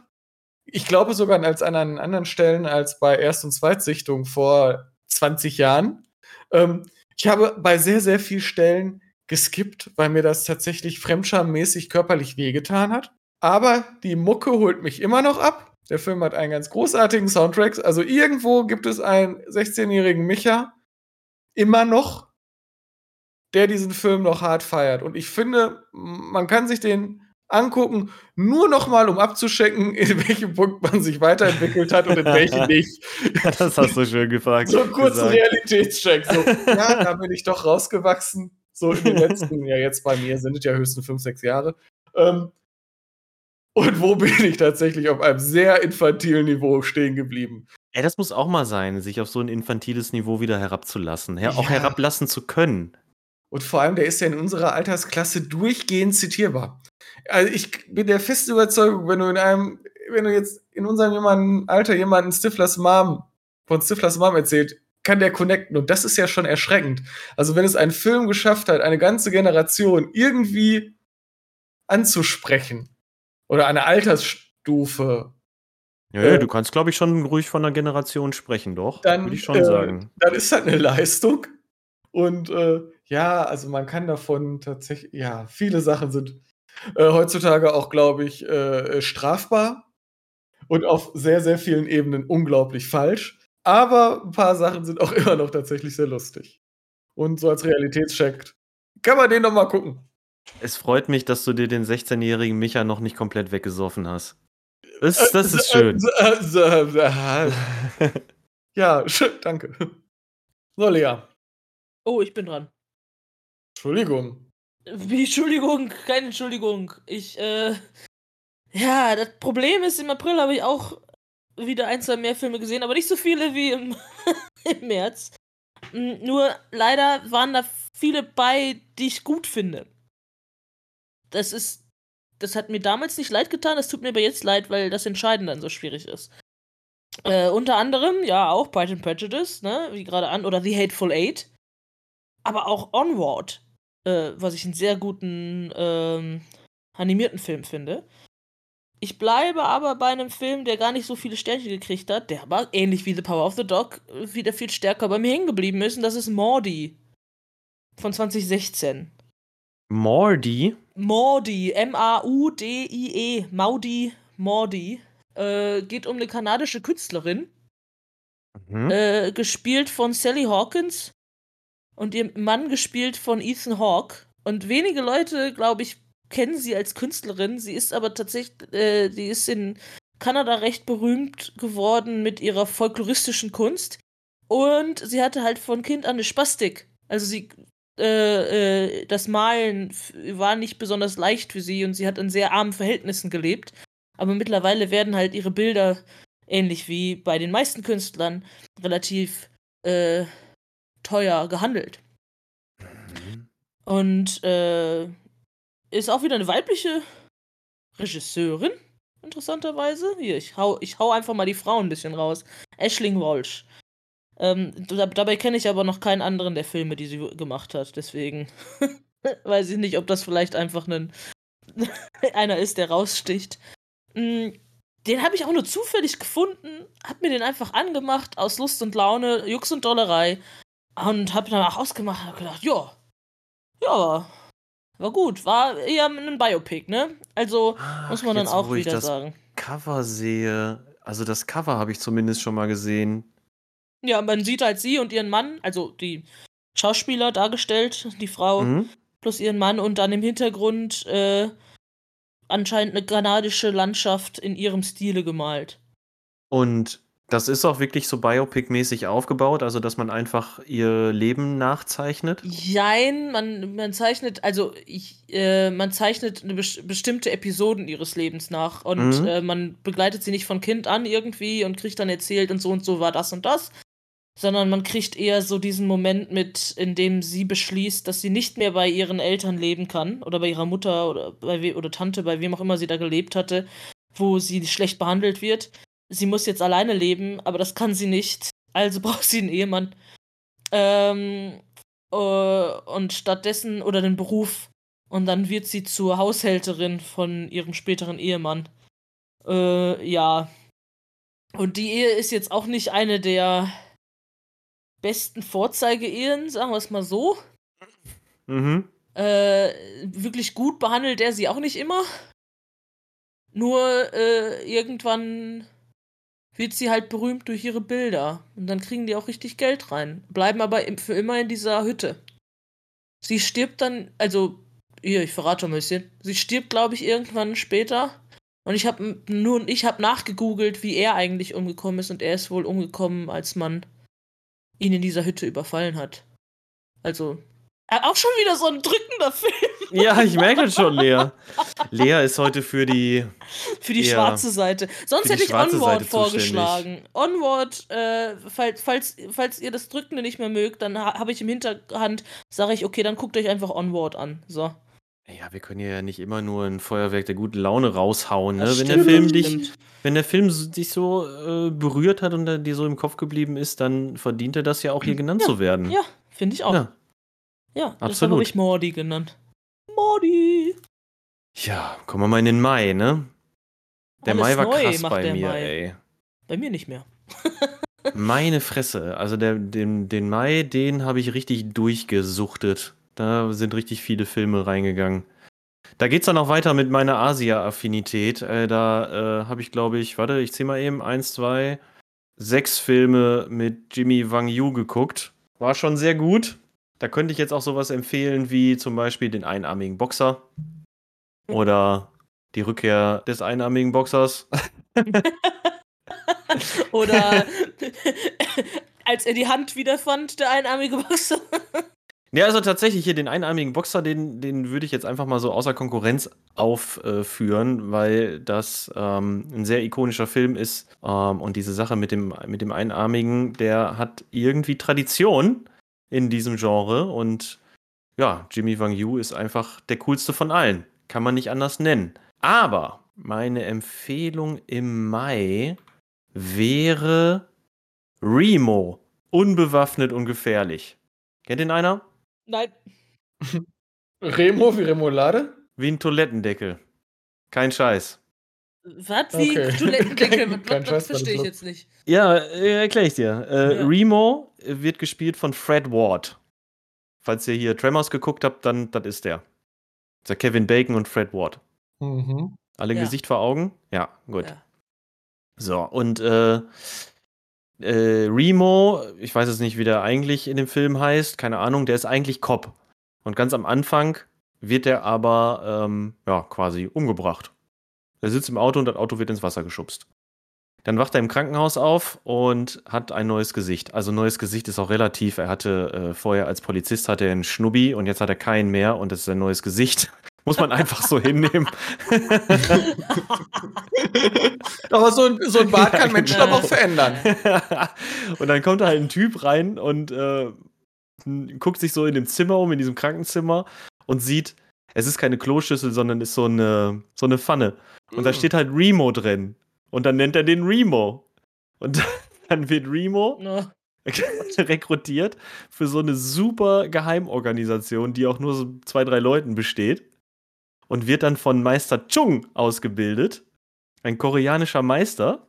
Ich glaube sogar als an an anderen Stellen als bei Erst- und Zweitsichtung vor 20 Jahren. Ähm, ich habe bei sehr, sehr vielen Stellen geskippt, weil mir das tatsächlich fremdschammäßig körperlich wehgetan hat. Aber die Mucke holt mich immer noch ab. Der Film hat einen ganz großartigen Soundtrack. Also irgendwo gibt es einen 16-jährigen Micha immer noch, der diesen Film noch hart feiert. Und ich finde, man kann sich den angucken, nur noch mal, um abzuschecken, in welchem Punkt man sich weiterentwickelt hat und in welchem nicht. Das hast du schön gefragt. So einen kurzen gesagt. Realitätscheck. So, ja, da bin ich doch rausgewachsen. So in den letzten, ja, jetzt bei mir sind es ja höchstens fünf, sechs Jahre. Ähm, und wo bin ich tatsächlich auf einem sehr infantilen Niveau stehen geblieben? Ey, das muss auch mal sein, sich auf so ein infantiles Niveau wieder herabzulassen. Her Auch Ja. herablassen zu können. Und vor allem, der ist ja in unserer Altersklasse durchgehend zitierbar. Also ich bin der festen Überzeugung, wenn du in einem, wenn du jetzt in unserem jemanden, Alter jemanden Stiflers Mom, von Stiflers Mom erzählt, kann der connecten. Und das ist ja schon erschreckend. Also wenn es ein Film geschafft hat, eine ganze Generation irgendwie anzusprechen oder eine Altersstufe, Ja, ja Äh, du kannst, glaube ich, schon ruhig von einer Generation sprechen, doch. dann, Würde ich schon äh, sagen. dann ist das eine Leistung. Und äh, ja, also man kann davon tatsächlich, ja, viele Sachen sind äh, heutzutage auch, glaube ich, äh, strafbar und auf sehr, sehr vielen Ebenen unglaublich falsch. Aber ein paar Sachen sind auch immer noch tatsächlich sehr lustig. Und so als Realitätscheck kann man den doch mal gucken. Es freut mich, dass du dir den 16-jährigen Micha noch nicht komplett weggesoffen hast. Das, das ist schön. Ja, schön, danke. So, Lea. Oh, ich bin dran. Entschuldigung. Wie, Entschuldigung, keine Entschuldigung. Ich, äh. Ja, das Problem ist, im April habe ich auch wieder ein, zwei mehr Filme gesehen, aber nicht so viele wie im, im März. Mm, Nur leider waren da viele bei, die ich gut finde. Das ist. Das hat mir damals nicht leid getan, das tut mir aber jetzt leid, weil das Entscheiden dann so schwierig ist. Äh, unter anderem, ja, auch Pride and Prejudice, ne, wie gerade an, oder The Hateful Eight. Aber auch Onward äh, was ich einen sehr guten ähm, animierten Film finde. Ich bleibe aber bei einem Film, der gar nicht so viele Sternchen gekriegt hat, der aber ähnlich wie The Power of the Dog wieder viel stärker bei mir hängen geblieben ist, und das ist Mordy von 2016. Mordy. Mordy, M-A-U-D-I-E, Maudi, Mordy, äh, geht um eine kanadische Künstlerin, Mhm. äh, gespielt von Sally Hawkins und ihr Mann gespielt von Ethan Hawke. Und wenige Leute, glaube ich, kennen sie als Künstlerin. Sie ist aber tatsächlich, äh, die ist in Kanada recht berühmt geworden mit ihrer folkloristischen Kunst. Und sie hatte halt von Kind an eine Spastik. Also sie, äh, äh, das Malen war nicht besonders leicht für sie und sie hat in sehr armen Verhältnissen gelebt. Aber mittlerweile werden halt ihre Bilder, ähnlich wie bei den meisten Künstlern, relativ äh, teuer gehandelt. Mhm. Und äh, ist auch wieder eine weibliche Regisseurin, interessanterweise. Hier, ich hau, ich hau einfach mal die Frauen ein bisschen raus. Ashling Walsh. Ähm, da, dabei kenne ich aber noch keinen anderen der Filme, die sie gemacht hat, deswegen. Weiß ich nicht, ob das vielleicht einfach ein einer ist, der raussticht. Mm, Den habe ich auch nur zufällig gefunden, hab mir den einfach angemacht aus Lust und Laune, Jux und Dollerei und hab danach ausgemacht und gedacht, ja, ja, war gut, war eher ein Biopic, ne? Also muss man dann jetzt, auch wieder das sagen. Cover sehe, also das Cover habe ich zumindest schon mal gesehen. Ja, man sieht halt sie und ihren Mann, also die Schauspieler dargestellt, die Frau Mhm. plus ihren Mann und dann im Hintergrund äh, anscheinend eine kanadische Landschaft in ihrem Stile gemalt. Und das ist auch wirklich so Biopic-mäßig aufgebaut, also dass man einfach ihr Leben nachzeichnet. Jein, man, man zeichnet, also ich, äh, man zeichnet eine bes bestimmte Episoden ihres Lebens nach und Mhm. äh, man begleitet sie nicht von Kind an irgendwie und kriegt dann erzählt und so und so war das und das, sondern man kriegt eher so diesen Moment mit, in dem sie beschließt, dass sie nicht mehr bei ihren Eltern leben kann oder bei ihrer Mutter oder bei oder Tante, bei wem auch immer sie da gelebt hatte, wo sie schlecht behandelt wird. Sie muss jetzt alleine leben, aber das kann sie nicht. Also braucht sie einen Ehemann. Ähm, äh, und stattdessen oder den Beruf. Und dann wird sie zur Haushälterin von ihrem späteren Ehemann. Äh, ja. Und die Ehe ist jetzt auch nicht eine der besten Vorzeige-Ehen, sagen wir es mal so. Mhm. Äh, wirklich gut behandelt er sie auch nicht immer. Nur äh, irgendwann wird sie halt berühmt durch ihre Bilder. Und dann kriegen die auch richtig Geld rein. Bleiben aber für immer in dieser Hütte. Sie stirbt dann, also, hier, ich verrate schon ein bisschen. Sie stirbt, glaube ich, irgendwann später. Und ich habe nur, ich habe nachgegoogelt, wie er eigentlich umgekommen ist. Und er ist wohl umgekommen, als man ihn in dieser Hütte überfallen hat. Also, auch schon wieder so ein drückender Film. Ja, ich merke das schon, Lea. Lea ist heute für die. Für die Ja. schwarze Seite. Sonst hätte ich Onward Seite vorgeschlagen. Onward, äh, falls, falls, falls ihr das Drückende nicht mehr mögt, dann ha habe ich im Hinterhand, sage ich, okay, dann guckt euch einfach Onward an. So. Ja, wir können ja nicht immer nur ein Feuerwerk der guten Laune raushauen, ne? Wenn der Film dich, stimmt. wenn der Film so- dich so äh, berührt hat und dir so im Kopf geblieben ist, dann verdient er das ja auch hier genannt zu werden. Ja, finde ich auch. Ja, Ja. das absolut. habe ich Mordi genannt. Mordi! ja, kommen wir mal in den Mai, ne? Der Alles Mai war krass bei mir, Mai. ey. Bei mir nicht mehr. Meine Fresse. Also der, den, den Mai, den habe ich richtig durchgesuchtet. Da sind richtig viele Filme reingegangen. Da geht's dann auch weiter mit meiner Asia-Affinität. Äh, da äh, habe ich, glaube ich, warte, ich zähle mal eben, eins, zwei, sechs Filme mit Jimmy Wang Yu geguckt. War schon sehr gut. Da könnte ich jetzt auch sowas empfehlen wie zum Beispiel den einarmigen Boxer oder die Rückkehr des einarmigen Boxers. Oder als er die Hand wiederfand, der einarmige Boxer. Ja, also tatsächlich hier den einarmigen Boxer, den, den würde ich jetzt einfach mal so außer Konkurrenz aufführen, weil das ähm, ein sehr ikonischer Film ist. Ähm, und diese Sache mit dem, mit dem Einarmigen, der hat irgendwie Tradition in diesem Genre. Und ja, Jimmy Wang Yu ist einfach der coolste von allen. Kann man nicht anders nennen. Aber meine Empfehlung im Mai wäre Remo. Unbewaffnet und gefährlich. Kennt den einer? Nein. Remo wie Remoulade? Wie ein Toilettendeckel. Kein Scheiß. Was? Wie? Okay. Toilettendeckel? Kein- Was, kein was, was verstehe ich jetzt nicht. Ja, äh, erkläre ich dir. Äh, Ja. Remo wird gespielt von Fred Ward. Falls ihr hier Tremors geguckt habt, dann das ist der. Das ist der Kevin Bacon und Fred Ward. Mhm. Alle Ja. Gesicht vor Augen? Ja, gut. Ja. So, und äh, äh, Remo, ich weiß jetzt nicht, wie der eigentlich in dem Film heißt, keine Ahnung, der ist eigentlich Cop. Und ganz am Anfang wird er aber ähm, ja, quasi umgebracht. Er sitzt im Auto und das Auto wird ins Wasser geschubst. Dann wacht er im Krankenhaus auf und hat ein neues Gesicht. Also neues Gesicht ist auch relativ. Er hatte äh, vorher als Polizist hatte er einen Schnubbi und jetzt hat er keinen mehr und das ist ein neues Gesicht. Muss man einfach so hinnehmen. Aber so ein, so ein Bart kann Menschen genau. aber auch verändern. und dann kommt da halt ein Typ rein und äh, guckt sich so in dem Zimmer um, in diesem Krankenzimmer und sieht, es ist keine Kloschüssel, sondern ist so eine, so eine Pfanne. Und da Mm. steht halt Remo drin. Und dann nennt er den Remo. Und dann wird Remo No. rekrutiert für so eine super Geheimorganisation, die auch nur so zwei, drei Leuten besteht. Und wird dann von Meister Chung ausgebildet. Ein koreanischer Meister.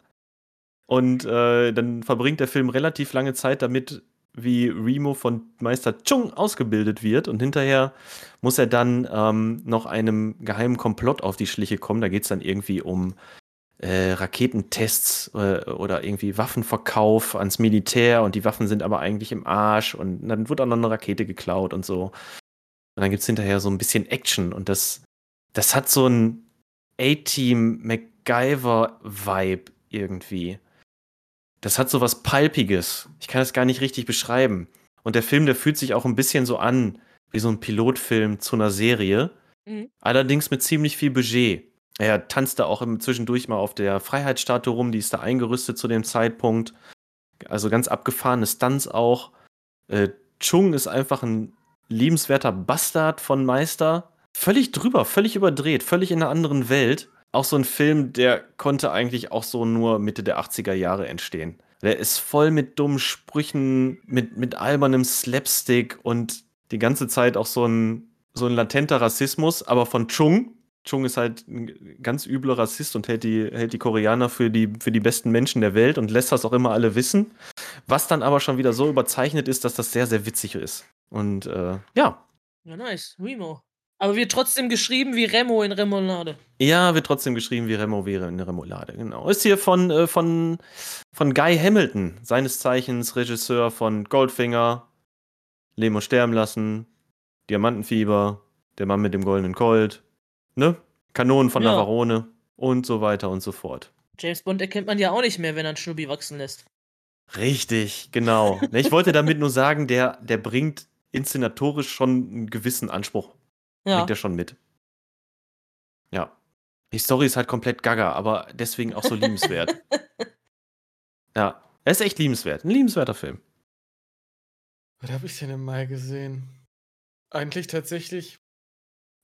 Und äh, dann verbringt der Film relativ lange Zeit damit, wie Remo von Meister Chung ausgebildet wird. Und hinterher muss er dann ähm, noch einem geheimen Komplott auf die Schliche kommen. Da geht es dann irgendwie um äh, Raketentests äh, oder irgendwie Waffenverkauf ans Militär und die Waffen sind aber eigentlich im Arsch und dann wird auch noch eine Rakete geklaut und so. Und dann gibt es hinterher so ein bisschen Action und das, das hat so ein A-Team MacGyver-Vibe irgendwie. Das hat so was Palpiges. Ich kann das gar nicht richtig beschreiben. Und der Film, der fühlt sich auch ein bisschen so an wie so ein Pilotfilm zu einer Serie. Mhm. Allerdings mit ziemlich viel Budget. Er tanzt da auch zwischendurch mal auf der Freiheitsstatue rum, die ist da eingerüstet zu dem Zeitpunkt. Also ganz abgefahrene Stunts auch. Äh, Chung ist einfach ein liebenswerter Bastard von Meister. Völlig drüber, völlig überdreht, völlig in einer anderen Welt. Auch so ein Film, der konnte eigentlich auch so nur Mitte der 80er Jahre entstehen. Der ist voll mit dummen Sprüchen, mit, mit albernem Slapstick und die ganze Zeit auch so ein, so ein latenter Rassismus, aber von Chung, Chung ist halt ein ganz übler Rassist und hält die, hält die Koreaner für die, für die besten Menschen der Welt und lässt das auch immer alle wissen. Was dann aber schon wieder so überzeichnet ist, dass das sehr, sehr witzig ist. Und äh, ja. Ja, nice. Remo. Aber wird trotzdem geschrieben wie Remo in Remoulade. Ja, wird trotzdem geschrieben wie Remo wäre in Remoulade, genau. Ist hier von, äh, von, von Guy Hamilton, seines Zeichens Regisseur von Goldfinger, Lemo sterben lassen, Diamantenfieber, Der Mann mit dem goldenen Colt, ne? Kanonen von ja. Navarone und so weiter und so fort. James Bond erkennt man ja auch nicht mehr, wenn er einen Schnubbi wachsen lässt. Richtig, genau. Ne, ich wollte damit nur sagen, der, der bringt inszenatorisch schon einen gewissen Anspruch. Ja. Bringt er schon mit. Ja. Die Story ist halt komplett gaga, aber deswegen auch so liebenswert. ja. Er ist echt liebenswert. Ein liebenswerter Film. Was habe ich denn im Mai gesehen? Eigentlich tatsächlich.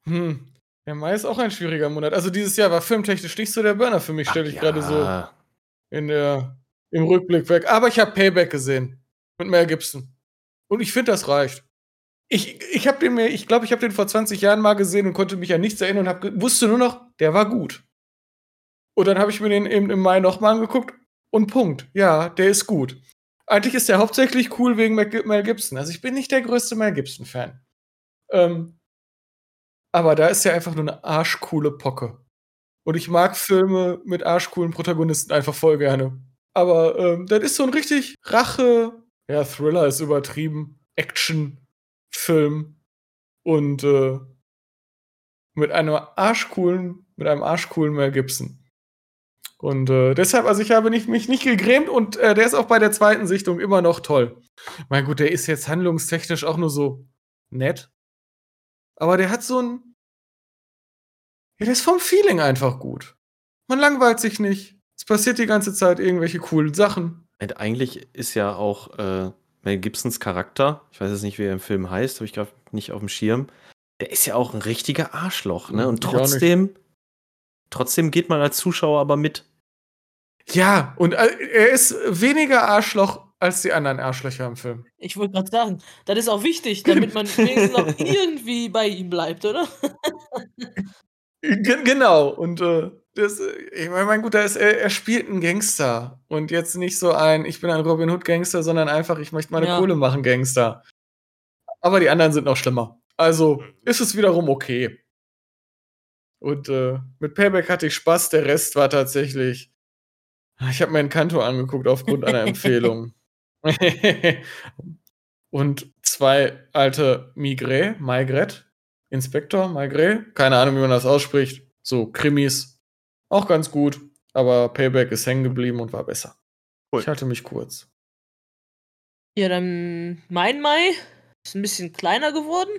Hm. Der Mai ist auch ein schwieriger Monat. Also dieses Jahr war filmtechnisch nicht so der Burner für mich, stelle ich ja. gerade so in der, im Rückblick weg. Aber ich habe Payback gesehen. Mit Mel Gibson. Und ich finde, das reicht. Ich, ich habe den mir, ich glaube, ich habe den vor 20 Jahren mal gesehen und konnte mich an nichts erinnern und hab, wusste nur noch, der war gut. Und dann habe ich mir den eben im Mai nochmal angeguckt und Punkt. Ja, der ist gut. Eigentlich ist der hauptsächlich cool wegen Mel Gibson. Also ich bin nicht der größte Mel Gibson-Fan. Ähm, aber da ist ja einfach nur eine arschcoole Pocke. Und ich mag Filme mit arschcoolen Protagonisten einfach voll gerne. Aber ähm, das ist so ein richtig Rache, ja, Thriller ist übertrieben, Action-Film. Und äh, mit einem arschcoolen, mit einem arschcoolen Mel Gibson. Und äh, deshalb, also ich habe nicht, mich nicht gegrämt und äh, der ist auch bei der zweiten Sichtung immer noch toll. Mein gut, der ist jetzt handlungstechnisch auch nur so nett. Aber der hat so ein. Ja, der ist vom Feeling einfach gut. Man langweilt sich nicht. Es passiert die ganze Zeit irgendwelche coolen Sachen. Und eigentlich ist ja auch äh, Mel Gibsons Charakter, ich weiß jetzt nicht, wie er im Film heißt, habe ich gerade nicht auf dem Schirm, der ist ja auch ein richtiger Arschloch, ne? Und trotzdem, trotzdem geht man als Zuschauer aber mit. Ja, und äh, er ist weniger Arschloch als die anderen Arschlöcher im Film. Ich wollte gerade sagen, das ist auch wichtig, damit man wenigstens noch irgendwie bei ihm bleibt, oder? G genau, und äh, das, ich meine, mein gut, ist, er, er, spielt einen Gangster und jetzt nicht so ein, ich bin ein Robin Hood Gangster, sondern einfach, ich möchte meine ja. Kohle machen Gangster. Aber die anderen sind noch schlimmer. Also ist es wiederum okay. Und äh, mit Payback hatte ich Spaß, der Rest war tatsächlich. Ich habe mir einen Kanto angeguckt aufgrund einer Empfehlung. und zwei alte Migré, Maigret, Inspektor, Maigret, keine Ahnung, wie man das ausspricht. So, Krimis. Auch ganz gut, aber Payback ist hängen geblieben und war besser. Cool. Ich halte mich kurz. Ja, dann mein Mai ist ein bisschen kleiner geworden.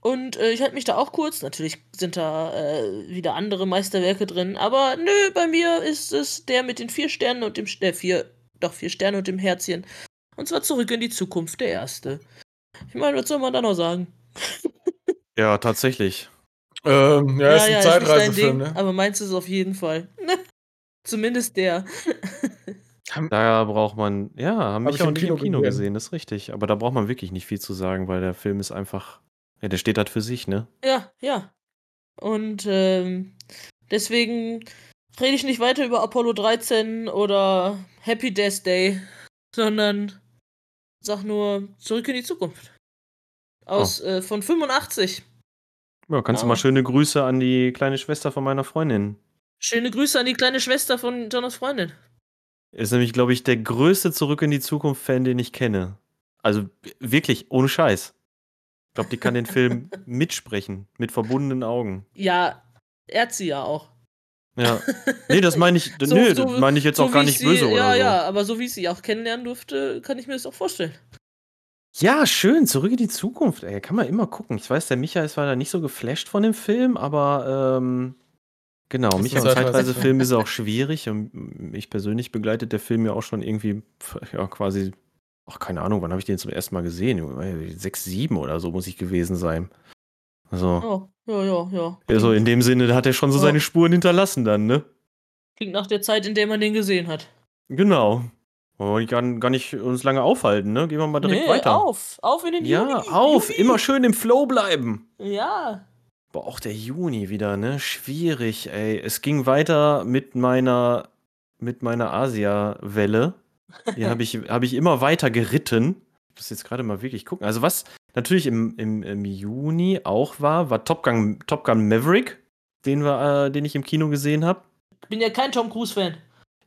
Und äh, ich halte mich da auch kurz. Natürlich sind da äh, wieder andere Meisterwerke drin. Aber nö, bei mir ist es der mit den vier Sternen und dem äh, vier doch vier Sterne und dem Herzchen. Und zwar zurück in die Zukunft, der erste. Ich meine, was soll man da noch sagen? ja, tatsächlich. Ähm, ja, ja, ist ein ja, Zeitreisefilm, ne? Aber meins ist auf jeden Fall. Zumindest der. Da braucht man, ja, haben Hab mich ich auch im nicht im Kino Kino gesehen. gesehen, das ist richtig. Aber da braucht man wirklich nicht viel zu sagen, weil der Film ist einfach, ja, der steht halt für sich, ne? Ja, ja. Und ähm, deswegen rede ich nicht weiter über Apollo 13 oder Happy Death Day, sondern sag nur Zurück in die Zukunft. Aus äh, von 85. Ja, kannst du Ja. mal schöne Grüße an die kleine Schwester von meiner Freundin. Schöne Grüße an die kleine Schwester von Jonas Freundin. Ist nämlich, glaube ich, der größte Zurück in die Zukunft-Fan, den ich kenne. Also wirklich, ohne Scheiß. Ich glaube, die kann den Film mitsprechen, mit verbundenen Augen. Ja, er hat sie ja auch. Ja. Nee, das meine ich, So- nö, so- meine ich jetzt So auch gar nicht ich sie, böse ja, oder so. Ja, aber so wie ich sie auch kennenlernen durfte, kann ich mir das auch vorstellen. Ja, schön, zurück in die Zukunft, ey. Kann man immer gucken. Ich weiß, der Michael ist da nicht so geflasht von dem Film, aber ähm, genau, ist Michael ein und Zeitreisefilm. Zeitreisefilm ist auch schwierig und mich persönlich begleitet der Film ja auch schon irgendwie, ja, quasi, ach, keine Ahnung, wann habe ich den zum ersten Mal gesehen? Sechs, sieben oder so muss ich gewesen sein. Also, Ja, ja, ja, ja. also in dem Sinne hat er schon so Ja. seine Spuren hinterlassen dann, ne? Klingt nach der Zeit, in der man den gesehen hat. Genau. Wollen wir gar, gar nicht uns lange aufhalten, ne? Gehen wir mal direkt nee, weiter. auf. Auf in den Ja, Juni. auf, Juni. immer schön im Flow bleiben. Ja. Boah, auch der Juni wieder, ne? Schwierig, ey. Es ging weiter mit meiner, mit meiner Asia-Welle. Die habe ich, hab ich immer weiter geritten. Ich muss jetzt gerade mal wirklich gucken. Also, was natürlich im, im, im Juni auch war, war Top Gun, Top Gun Maverick, den, wir, äh, den ich im Kino gesehen habe. Bin ja kein Tom Cruise-Fan.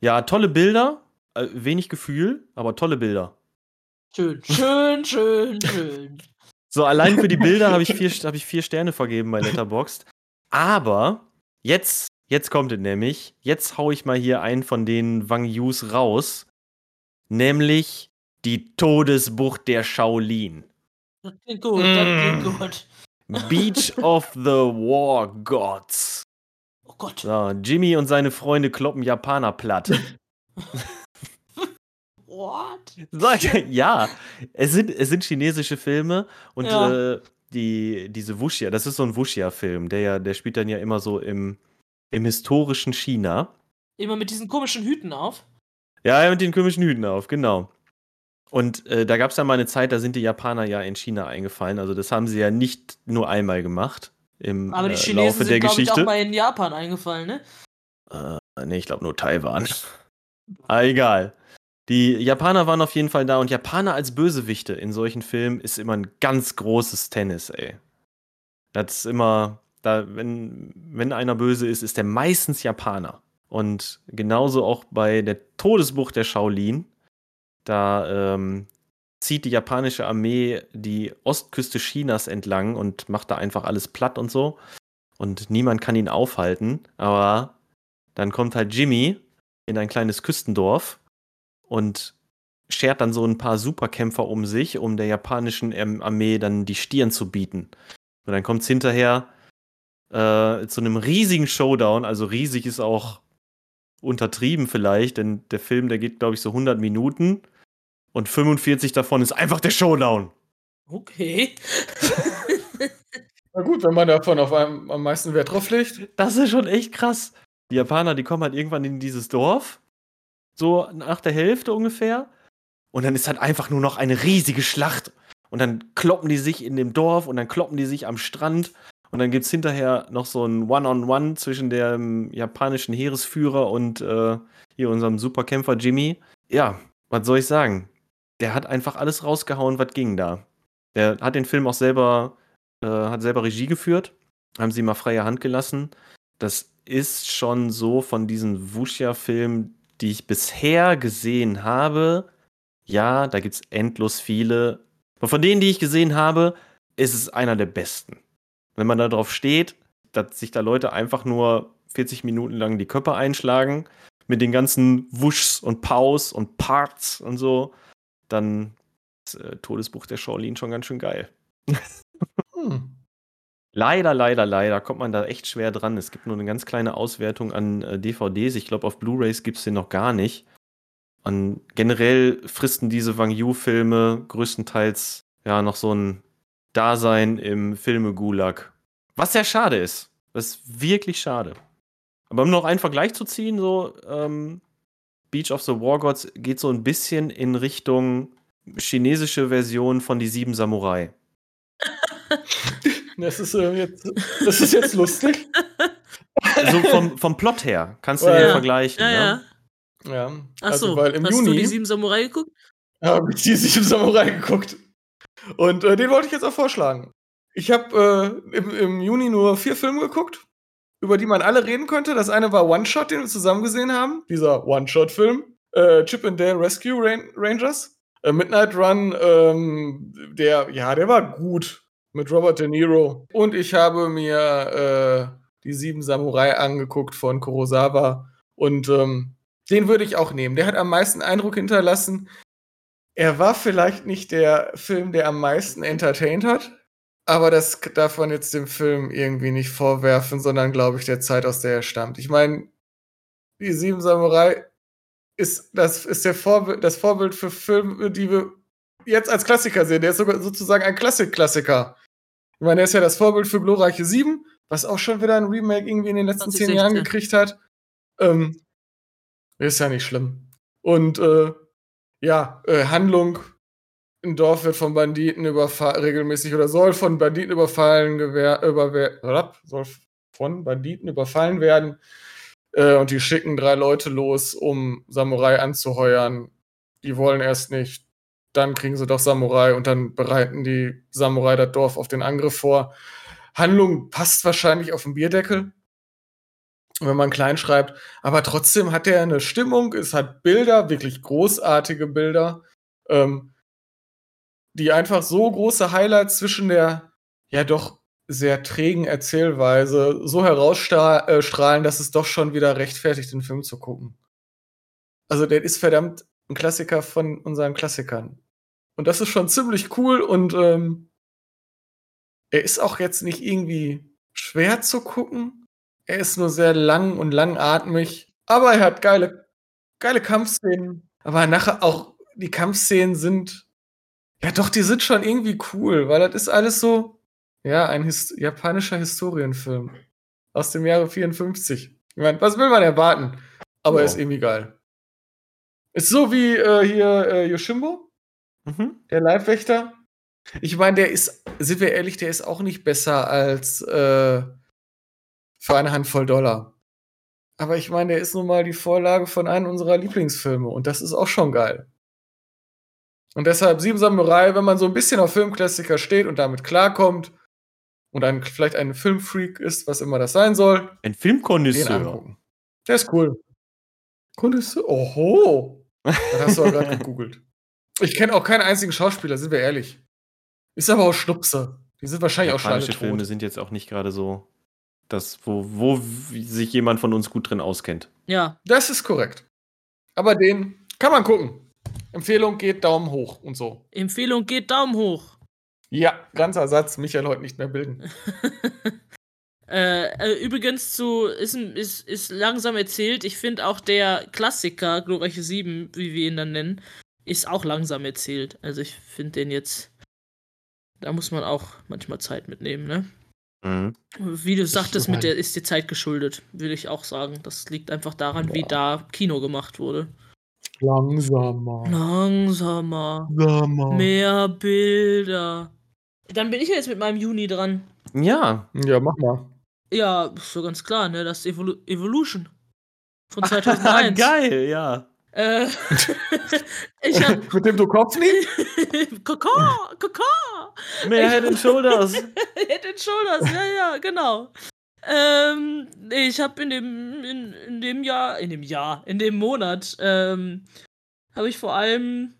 Ja, tolle Bilder, äh, wenig Gefühl, aber tolle Bilder. Schön, schön, schön, schön. So, allein für die Bilder habe ich, vier- hab ich vier Sterne vergeben bei Letterboxd. Aber jetzt, jetzt kommt es nämlich. Jetzt hau ich mal hier einen von den Wang Yus raus. Nämlich die Todesbucht der Shaolin. Das klingt gut, das klingt gut. Beach of the War Gods. Oh Gott. So, Jimmy und seine Freunde kloppen Japaner platt. What? Ja, es sind, es sind chinesische Filme und Ja. äh, die, diese Wuxia, das ist so ein Wuxia-Film, der ja, der spielt dann ja immer so im, im historischen China. Immer mit diesen komischen Hüten auf. Ja, mit den komischen Hüten auf, genau. Und äh, da gab es ja mal eine Zeit, da sind die Japaner ja in China eingefallen. Also das haben sie ja nicht nur einmal gemacht im Aber die äh, Chinesen Laufe der sind, glaube ich, Geschichte. auch mal in Japan eingefallen, ne? Äh, nee, ich glaube nur Taiwan. ah, egal. Die Japaner waren auf jeden Fall da und Japaner als Bösewichte in solchen Filmen ist immer ein ganz großes Tennis, ey. Das ist immer, da, wenn, wenn einer böse ist, ist der meistens Japaner. Und genauso auch bei der Todesbucht der Shaolin. Da ähm, zieht die japanische Armee die Ostküste Chinas entlang und macht da einfach alles platt und so. Und niemand kann ihn aufhalten. Aber dann kommt halt Jimmy in ein kleines Küstendorf und schert dann so ein paar Superkämpfer um sich, um der japanischen Armee dann die Stirn zu bieten. Und dann kommt es hinterher äh, zu einem riesigen Showdown. Also riesig ist auch untertrieben vielleicht, denn der Film, der geht, glaube ich, so 100 Minuten und 45 davon ist einfach der Showdown. Okay. Na gut, wenn man davon auf einem, am meisten Wert drauf legt. Das ist schon echt krass. Die Japaner, die kommen halt irgendwann in dieses Dorf. So nach der Hälfte ungefähr. Und dann ist halt einfach nur noch eine riesige Schlacht. Und dann kloppen die sich in dem Dorf und dann kloppen die sich am Strand. Und dann gibt es hinterher noch so ein One-on-One zwischen dem japanischen Heeresführer und äh, hier unserem Superkämpfer Jimmy. Ja, was soll ich sagen? Der hat einfach alles rausgehauen, was ging da. Der hat den Film auch selber, äh, hat selber Regie geführt. Haben sie mal freie Hand gelassen. Das ist schon so von diesen Wuxia-Filmen, die ich bisher gesehen habe. Ja, da gibt es endlos viele. Aber von denen, die ich gesehen habe, ist es einer der besten. Wenn man da drauf steht, dass sich da Leute einfach nur 40 Minuten lang die Köpfe einschlagen, mit den ganzen Wuschs und Paus und Parts und so, dann ist äh, Todesbuch der Shaolin schon ganz schön geil. Leider, leider, leider kommt man da echt schwer dran. Es gibt nur eine ganz kleine Auswertung an äh, DVDs. Ich glaube, auf Blu-rays gibt es den noch gar nicht. Und generell fristen diese Wang Yu-Filme größtenteils ja noch so ein Dasein im Filme-Gulag. Was sehr schade ist. Das ist wirklich schade. Aber um noch einen Vergleich zu ziehen, so, ähm, Beach of the War Gods geht so ein bisschen in Richtung chinesische Version von Die Sieben Samurai. Das ist, äh, jetzt, das ist jetzt lustig. So vom, vom Plot her kannst du Ja, den ja. vergleichen. Ja, ne? ja. Ja, Ach also, so, weil im hast Juni du die sieben Samurai geguckt? habe ich die Sieben Samurai geguckt. Und äh, den wollte ich jetzt auch vorschlagen. Ich habe äh, im, im Juni nur vier Filme geguckt, über die man alle reden könnte. Das eine war One Shot, den wir zusammen gesehen haben. Dieser One-Shot-Film. Äh, Chip and Dale Rescue Ran Rangers. Äh, Midnight Run, ähm, der, ja, der war gut. Mit Robert De Niro. Und ich habe mir äh, die Sieben Samurai angeguckt von Kurosawa. Und ähm, den würde ich auch nehmen. Der hat am meisten Eindruck hinterlassen. Er war vielleicht nicht der Film, der am meisten entertained hat, aber das darf man jetzt dem Film irgendwie nicht vorwerfen, sondern glaube ich der Zeit, aus der er stammt. Ich meine, die Sieben Samurai ist das, ist der Vorbild, das Vorbild für Filme, die wir jetzt als Klassiker sehen. Der ist sogar sozusagen ein Klassik-Klassiker. Ich meine, er ist ja das Vorbild für Glorreiche Sieben, was auch schon wieder ein Remake irgendwie in den letzten zehn 2016. Jahren gekriegt hat. Ähm, ist ja nicht schlimm. Und äh, ja, äh, Handlung. Ein Dorf wird von Banditen überfallen, regelmäßig oder soll von Banditen überfallen, rapp, soll von Banditen überfallen werden. Äh, und die schicken drei Leute los, um Samurai anzuheuern. Die wollen erst nicht. Dann kriegen sie doch Samurai und dann bereiten die Samurai das Dorf auf den Angriff vor. Handlung passt wahrscheinlich auf den Bierdeckel, wenn man klein schreibt. Aber trotzdem hat er eine Stimmung, es hat Bilder, wirklich großartige Bilder, ähm, die einfach so große Highlights zwischen der ja doch sehr trägen Erzählweise so herausstrahlen, dass es doch schon wieder rechtfertigt, den Film zu gucken. Also der ist verdammt ein Klassiker von unseren Klassikern. Und das ist schon ziemlich cool und ähm, er ist auch jetzt nicht irgendwie schwer zu gucken. Er ist nur sehr lang und langatmig, aber er hat geile, geile Kampfszenen. Aber nachher auch die Kampfszenen sind, ja doch, die sind schon irgendwie cool, weil das ist alles so, ja, ein his japanischer Historienfilm aus dem Jahre 54. Ich meine, was will man erwarten? Aber er Ja. ist irgendwie geil. Ist so wie äh, hier äh, Yoshimbo, Mhm. der Leibwächter. Ich meine, der ist, sind wir ehrlich, der ist auch nicht besser als äh, für eine Handvoll Dollar. Aber ich meine, der ist nun mal die Vorlage von einem unserer Lieblingsfilme und das ist auch schon geil. Und deshalb Sieben Samurai, wenn man so ein bisschen auf Filmklassiker steht und damit klarkommt und ein, vielleicht ein Filmfreak ist, was immer das sein soll, Ein angucken. Der ist cool. Konnoisseur? Oho. Das hast du aber gerade gegoogelt. Ich kenne auch keinen einzigen Schauspieler, sind wir ehrlich. Ist aber auch Schnupse. Die sind wahrscheinlich auch schon alle Filme sind jetzt auch nicht gerade so das, wo, wo sich jemand von uns gut drin auskennt. Ja. Das ist korrekt. Aber den kann man gucken. Empfehlung geht Daumen hoch und so. Empfehlung geht Daumen hoch. Ja, ganzer Satz, Michael heute nicht mehr bilden. Äh, äh, übrigens zu, ist, ist, ist langsam erzählt. Ich finde auch der Klassiker, Glorreiche 7, wie wir ihn dann nennen, ist auch langsam erzählt. Also ich finde den jetzt, da muss man auch manchmal Zeit mitnehmen, ne? Mhm. Wie du sagtest, mit der ist die Zeit geschuldet, würde ich auch sagen. Das liegt einfach daran, wie da Kino gemacht wurde. Langsamer. Langsamer, Langsamer. mehr Bilder. Dann bin ich jetzt mit meinem Juni dran. Ja, Ja, mach mal. Ja, ist so ganz klar, ne? Das ist Evolu Evolution. Von 2001. geil, ja. Äh, ich hab. Mit dem du Kopf nicht? Koko, Koko! Mehr Head and Shoulders. Head and Shoulders, ja, ja, genau. Ähm, ich habe in dem, in, in dem Jahr, in dem Jahr, in dem Monat, ähm, habe ich vor allem,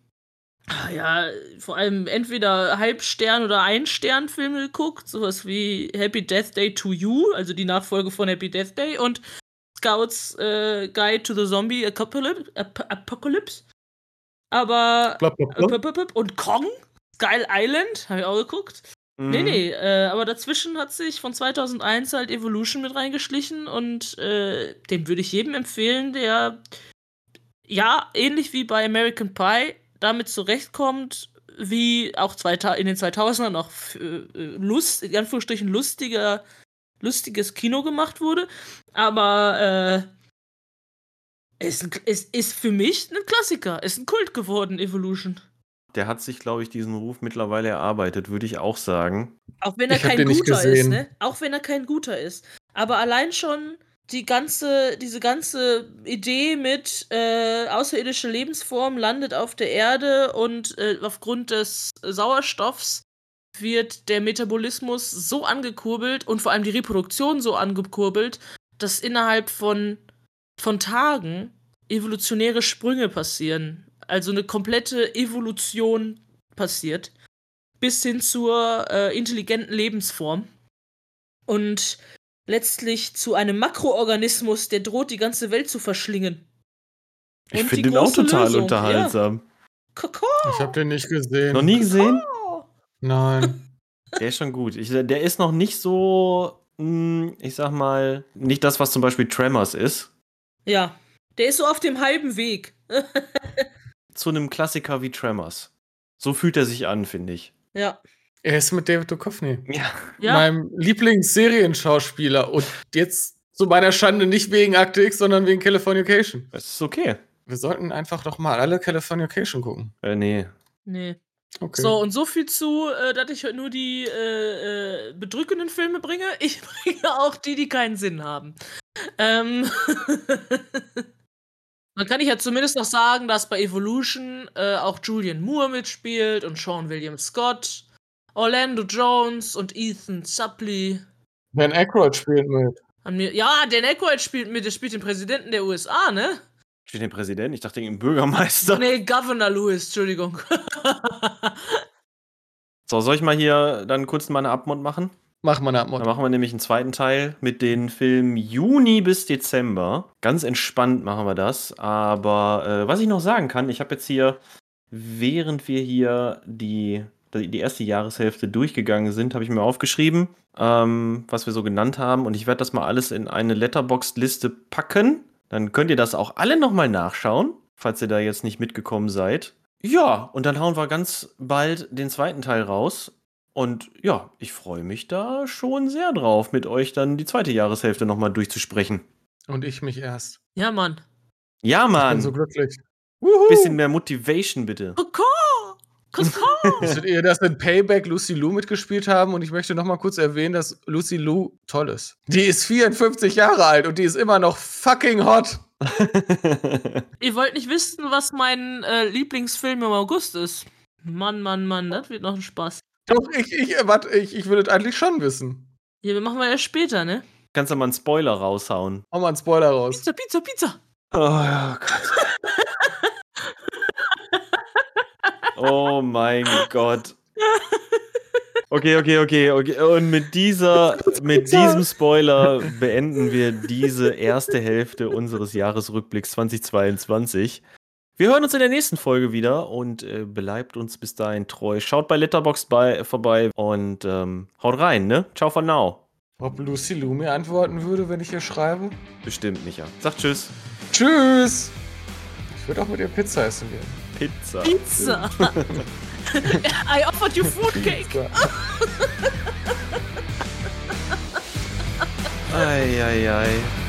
ah, ja, vor allem entweder Halbstern- oder Ein-Stern-Filme geguckt, sowas wie Happy Death Day to You, also die Nachfolge von Happy Death Day und Scouts äh, Guide to the Zombie Apocalypse. Ap Apocalypse. Aber Blub, blub, blub. und Kong, Skull Island, habe ich auch geguckt. Nee, Mhm. nee, äh, aber dazwischen hat sich von 2001 halt Evolution mit reingeschlichen und äh, den würde ich jedem empfehlen, der ja, ähnlich wie bei American Pie, damit zurechtkommt, wie auch 2000 in den 2000ern noch äh, äh, Lust, in Anführungsstrichen lustiger, lustiges Kino gemacht wurde. Aber äh, Ist, ein, ist, für mich ein Klassiker. Ist ein Kult geworden, Evolution. Der hat sich, glaube ich, diesen Ruf mittlerweile erarbeitet, würde ich auch sagen. Auch wenn er Ich kein den nicht guter ist, gesehen. ne? Auch wenn er kein guter ist. Aber allein schon die ganze, diese ganze Idee mit äh, außerirdische Lebensform landet auf der Erde und äh, aufgrund des Sauerstoffs wird der Metabolismus so angekurbelt und vor allem die Reproduktion so angekurbelt, dass innerhalb von, von Tagen evolutionäre Sprünge passieren. Also eine komplette Evolution passiert. Bis hin zur äh, intelligenten Lebensform. Und letztlich zu einem Makroorganismus, der droht, die ganze Welt zu verschlingen. Ich finde den auch total Lösung, unterhaltsam. Kakao! Ich habe den nicht gesehen. Noch nie gesehen? Nein. Der ist schon gut. Ich, der ist noch nicht so, mh, ich sag mal, nicht das, was zum Beispiel Tremors ist. Ja, der ist so auf dem halben Weg. Zu einem Klassiker wie Tremors. So fühlt er sich an, finde ich. ja. Er ist mit David Duchovny. Ja. Ja, Meinem Lieblingsserienschauspieler. Und jetzt zu meiner Schande nicht wegen Akte X, sondern wegen Californication. Das ist okay. Wir sollten einfach doch mal alle Californication gucken. Äh, nee. nee. Okay. So, und so viel zu, äh, dass ich heute nur die äh, äh, bedrückenden Filme bringe. Ich bringe auch die, die keinen Sinn haben. Ähm Dann kann ich ja zumindest noch sagen, dass bei Evolution äh, auch Julian Moore mitspielt und Sean William Scott, Orlando Jones und Ethan Suplee. Ben Aykroyd spielt mit. Mir, ja, Dan Aykroyd spielt mit, der spielt den Präsidenten der USA, ne? Steht den Präsident? Ich dachte, den Bürgermeister. Nee, Governor Lewis, Entschuldigung. So, soll ich mal hier dann kurz mal eine Abmod machen? Mach mal eine Dann Abmod. machen wir nämlich einen zweiten Teil mit den Filmen Juni bis Dezember. Ganz entspannt machen wir das. Aber äh, was ich noch sagen kann, ich habe jetzt hier, während wir hier die, die erste Jahreshälfte durchgegangen sind, habe ich mir aufgeschrieben, ähm, was wir so genannt haben. Und ich werde das mal alles in eine Letterboxd-Liste packen. Dann könnt ihr das auch alle nochmal nachschauen, falls ihr da jetzt nicht mitgekommen seid. Ja, und dann hauen wir ganz bald den zweiten Teil raus. Und ja, ich freue mich da schon sehr drauf, mit euch dann die zweite Jahreshälfte nochmal durchzusprechen. Und ich mich erst. ja, Mann. Ja, Ich bin Mann. so glücklich. Bisschen mehr Motivation, bitte. Kakao! Kakao! Wusstet ihr, dass in Payback Lucy Lou mitgespielt haben? Und ich möchte noch mal kurz erwähnen, dass Lucy Lou toll ist. Die ist 54 Jahre alt und die ist immer noch fucking hot. Ihr wollt nicht wissen, was mein äh, Lieblingsfilm im August ist. Mann, Mann, Mann, das wird noch ein Spaß. Doch, ich, ich, warte, ich, ich würde es eigentlich schon wissen. Hier, wir machen wir ja später, ne? Kannst du mal einen Spoiler raushauen? Hau mal einen Spoiler raus. Pizza, Pizza, Pizza! Oh, ja, Gott. oh mein Gott. Okay, okay, okay, okay. Und mit dieser, mit diesem Spoiler beenden wir diese erste Hälfte unseres Jahresrückblicks 2022. Wir hören uns in der nächsten Folge wieder und äh, bleibt uns bis dahin treu. Schaut bei Letterboxd bei, vorbei und ähm, haut rein, ne? Ciao for now. Ob Lucy Lou mir antworten würde, wenn ich ihr schreibe? Bestimmt, Micha. Sag Tschüss. Tschüss! Ich würde auch mit ihr Pizza essen gehen. Pizza. Pizza! I offered you food cake! Pizza. Eieiei. Ei, ei.